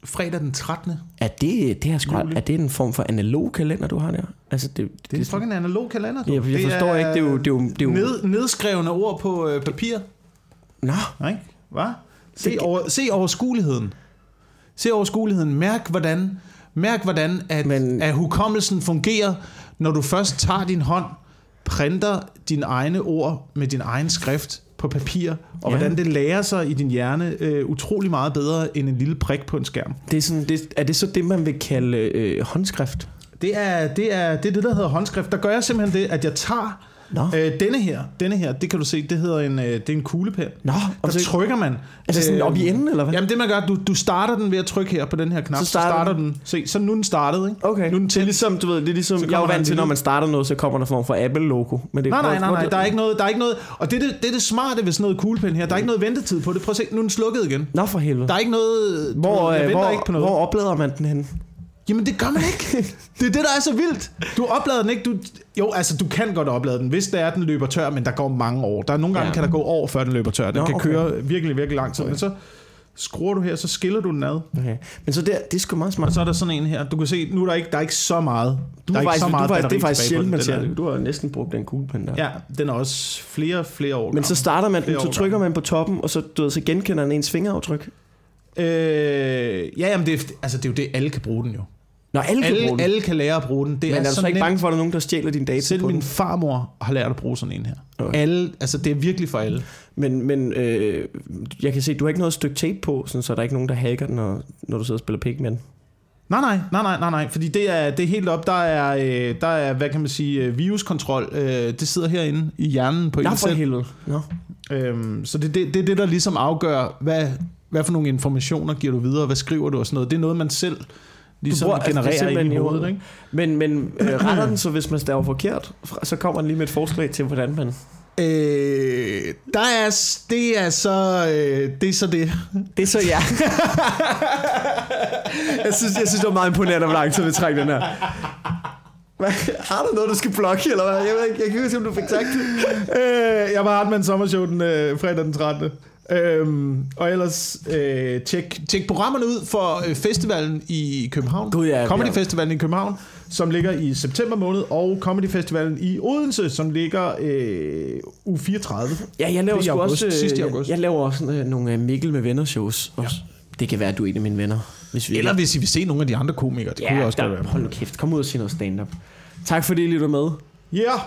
fredag den 13. Er det, det er, sgu, er det en form for analog kalender, du har der? Altså, det, Det er en fucking analog kalender. du. Ja, jeg Det forstår ikke, det er jo- det er jo- det er jo- Ned, nedskrevne ord på øh, papir. Nå, Ikke? Hvad? Se, Det- over, se overskueligheden. Se overskueligheden. Mærk, hvordan, mærk, hvordan at, Men... at hukommelsen fungerer, når du først tager din hånd, printer dine egne ord med din egen skrift på papir, og Ja. hvordan det lærer sig i din hjerne øh, utrolig meget bedre end en lille prik på en skærm. det er, sådan, det, er det så det, man vil kalde øh, håndskrift? Det er, det er det, er det, der hedder håndskrift. Der gør jeg simpelthen det, at jeg tager Nå. øh, denne her, denne her, det kan du se, det hedder en, øh, det er en kuglepen. Nå, Der og så, trykker man. altså sådan øh, op i enden, eller hvad? Jamen det man gør, du, du starter den ved at trykke her på den her knap. Så starter så starter den. Se, så nu er den startet, ikke? Okay, Nu er den det er ligesom, du ved, det er ligesom, jeg er vant til, når man starter noget, så kommer der form for Apple-logo. Men det, Nej, nej, nej, nej, der er ikke noget, der er ikke noget, og det er det, det, er det smarte ved sådan noget kuglepen her, der er ikke noget ventetid på det. Prøv at se, nu er den slukket igen. Nå for helvede. Der er ikke noget, Hvor, ved, jeg øh, venter hvor, ikke på noget. hvor oplader man den hen? Jamen det gør man ikke. Det er det, der er så vildt. Du oplader den ikke. Du, jo, altså du kan godt oplade den, hvis det er, den løber tør, men der går mange år. Der er nogle gange, Ja. kan der gå år, før den løber tør. Den Nå, kan okay. køre virkelig, virkelig lang tid. Men så skruer du her, så skiller du den ad. Okay. Men så der, det er sgu meget smart. Og så er der sådan en her. Du kan se, nu er der ikke, der er ikke så meget. Du der er er ikke faktisk, så meget du faktisk- det er faktisk sjældent, man ser. Du har næsten brugt den kuglepen der. er- Ja, den er også flere, flere år Men så starter man den, så trykker man på toppen, og så, du ved, så genkender den ens fingeraftryk. Øh, ja, jamen det er, altså, det er jo det, alle kan bruge den jo. Nå, alle kan bruge Alle, den. alle kan lære at bruge den. Det Men er du så ikke nemt. bange for, at der er nogen, der stjæler dine data Selv på min den? farmor har lært at bruge sådan en her. Okay. Alle, altså det er virkelig for alle. Men, men øh, jeg kan se, du har ikke noget stykke tape på, sådan, så der er ikke nogen, der hacker den, når, når du sidder og spiller Pikmin. Nej, nej, nej, nej, nej, nej, fordi det er, det er helt op, der er, øh, der er, hvad kan man sige, øh, viruskontrol, øh, det sidder herinde i hjernen på en selv. helvede. Nå. Øhm, så det, det, det er det, der ligesom afgør, hvad, hvad for nogle informationer giver du videre, hvad skriver du og sådan noget. Det er noget, man selv ligesom bruger- altså, det er genererer ind i hovedet, ikke? Men, men øh, retter den, så hvis man staver forkert, så kommer den lige med et forslag til, hvordan man... Øh, der er, det er så, øh, det er så det. Det er så ja. <laughs> jeg, synes, jeg synes, det var meget imponerende, hvor lang tid vi trækker den her. Hvad? Har du noget, du skal blokke, eller hvad? Jeg, ved ikke, jeg kan ikke huske, om du fik sagt det. øh, jeg var Hartmann Sommershow den øh, fredag den 13. Øhm, og ellers øh, tjek, tjek programmerne ud for øh, festivalen i København. Gud, ja, Comedy ja. Festivalen i København, som ligger i september måned, og Comedy Festivalen i Odense, som ligger øh, u 34. Ja, jeg laver er august, også, øh, sidst i jeg, august. jeg laver også øh, nogle øh, Mikkel med venner shows også. Det kan være, at du er en af mine venner. Hvis vi Eller hvis I vil se nogle af de andre komikere, det ja, kunne jeg også der, godt være. hold nu kæft, kom ud og se noget stand-up. Tak fordi I lytter med. Ja! Yeah.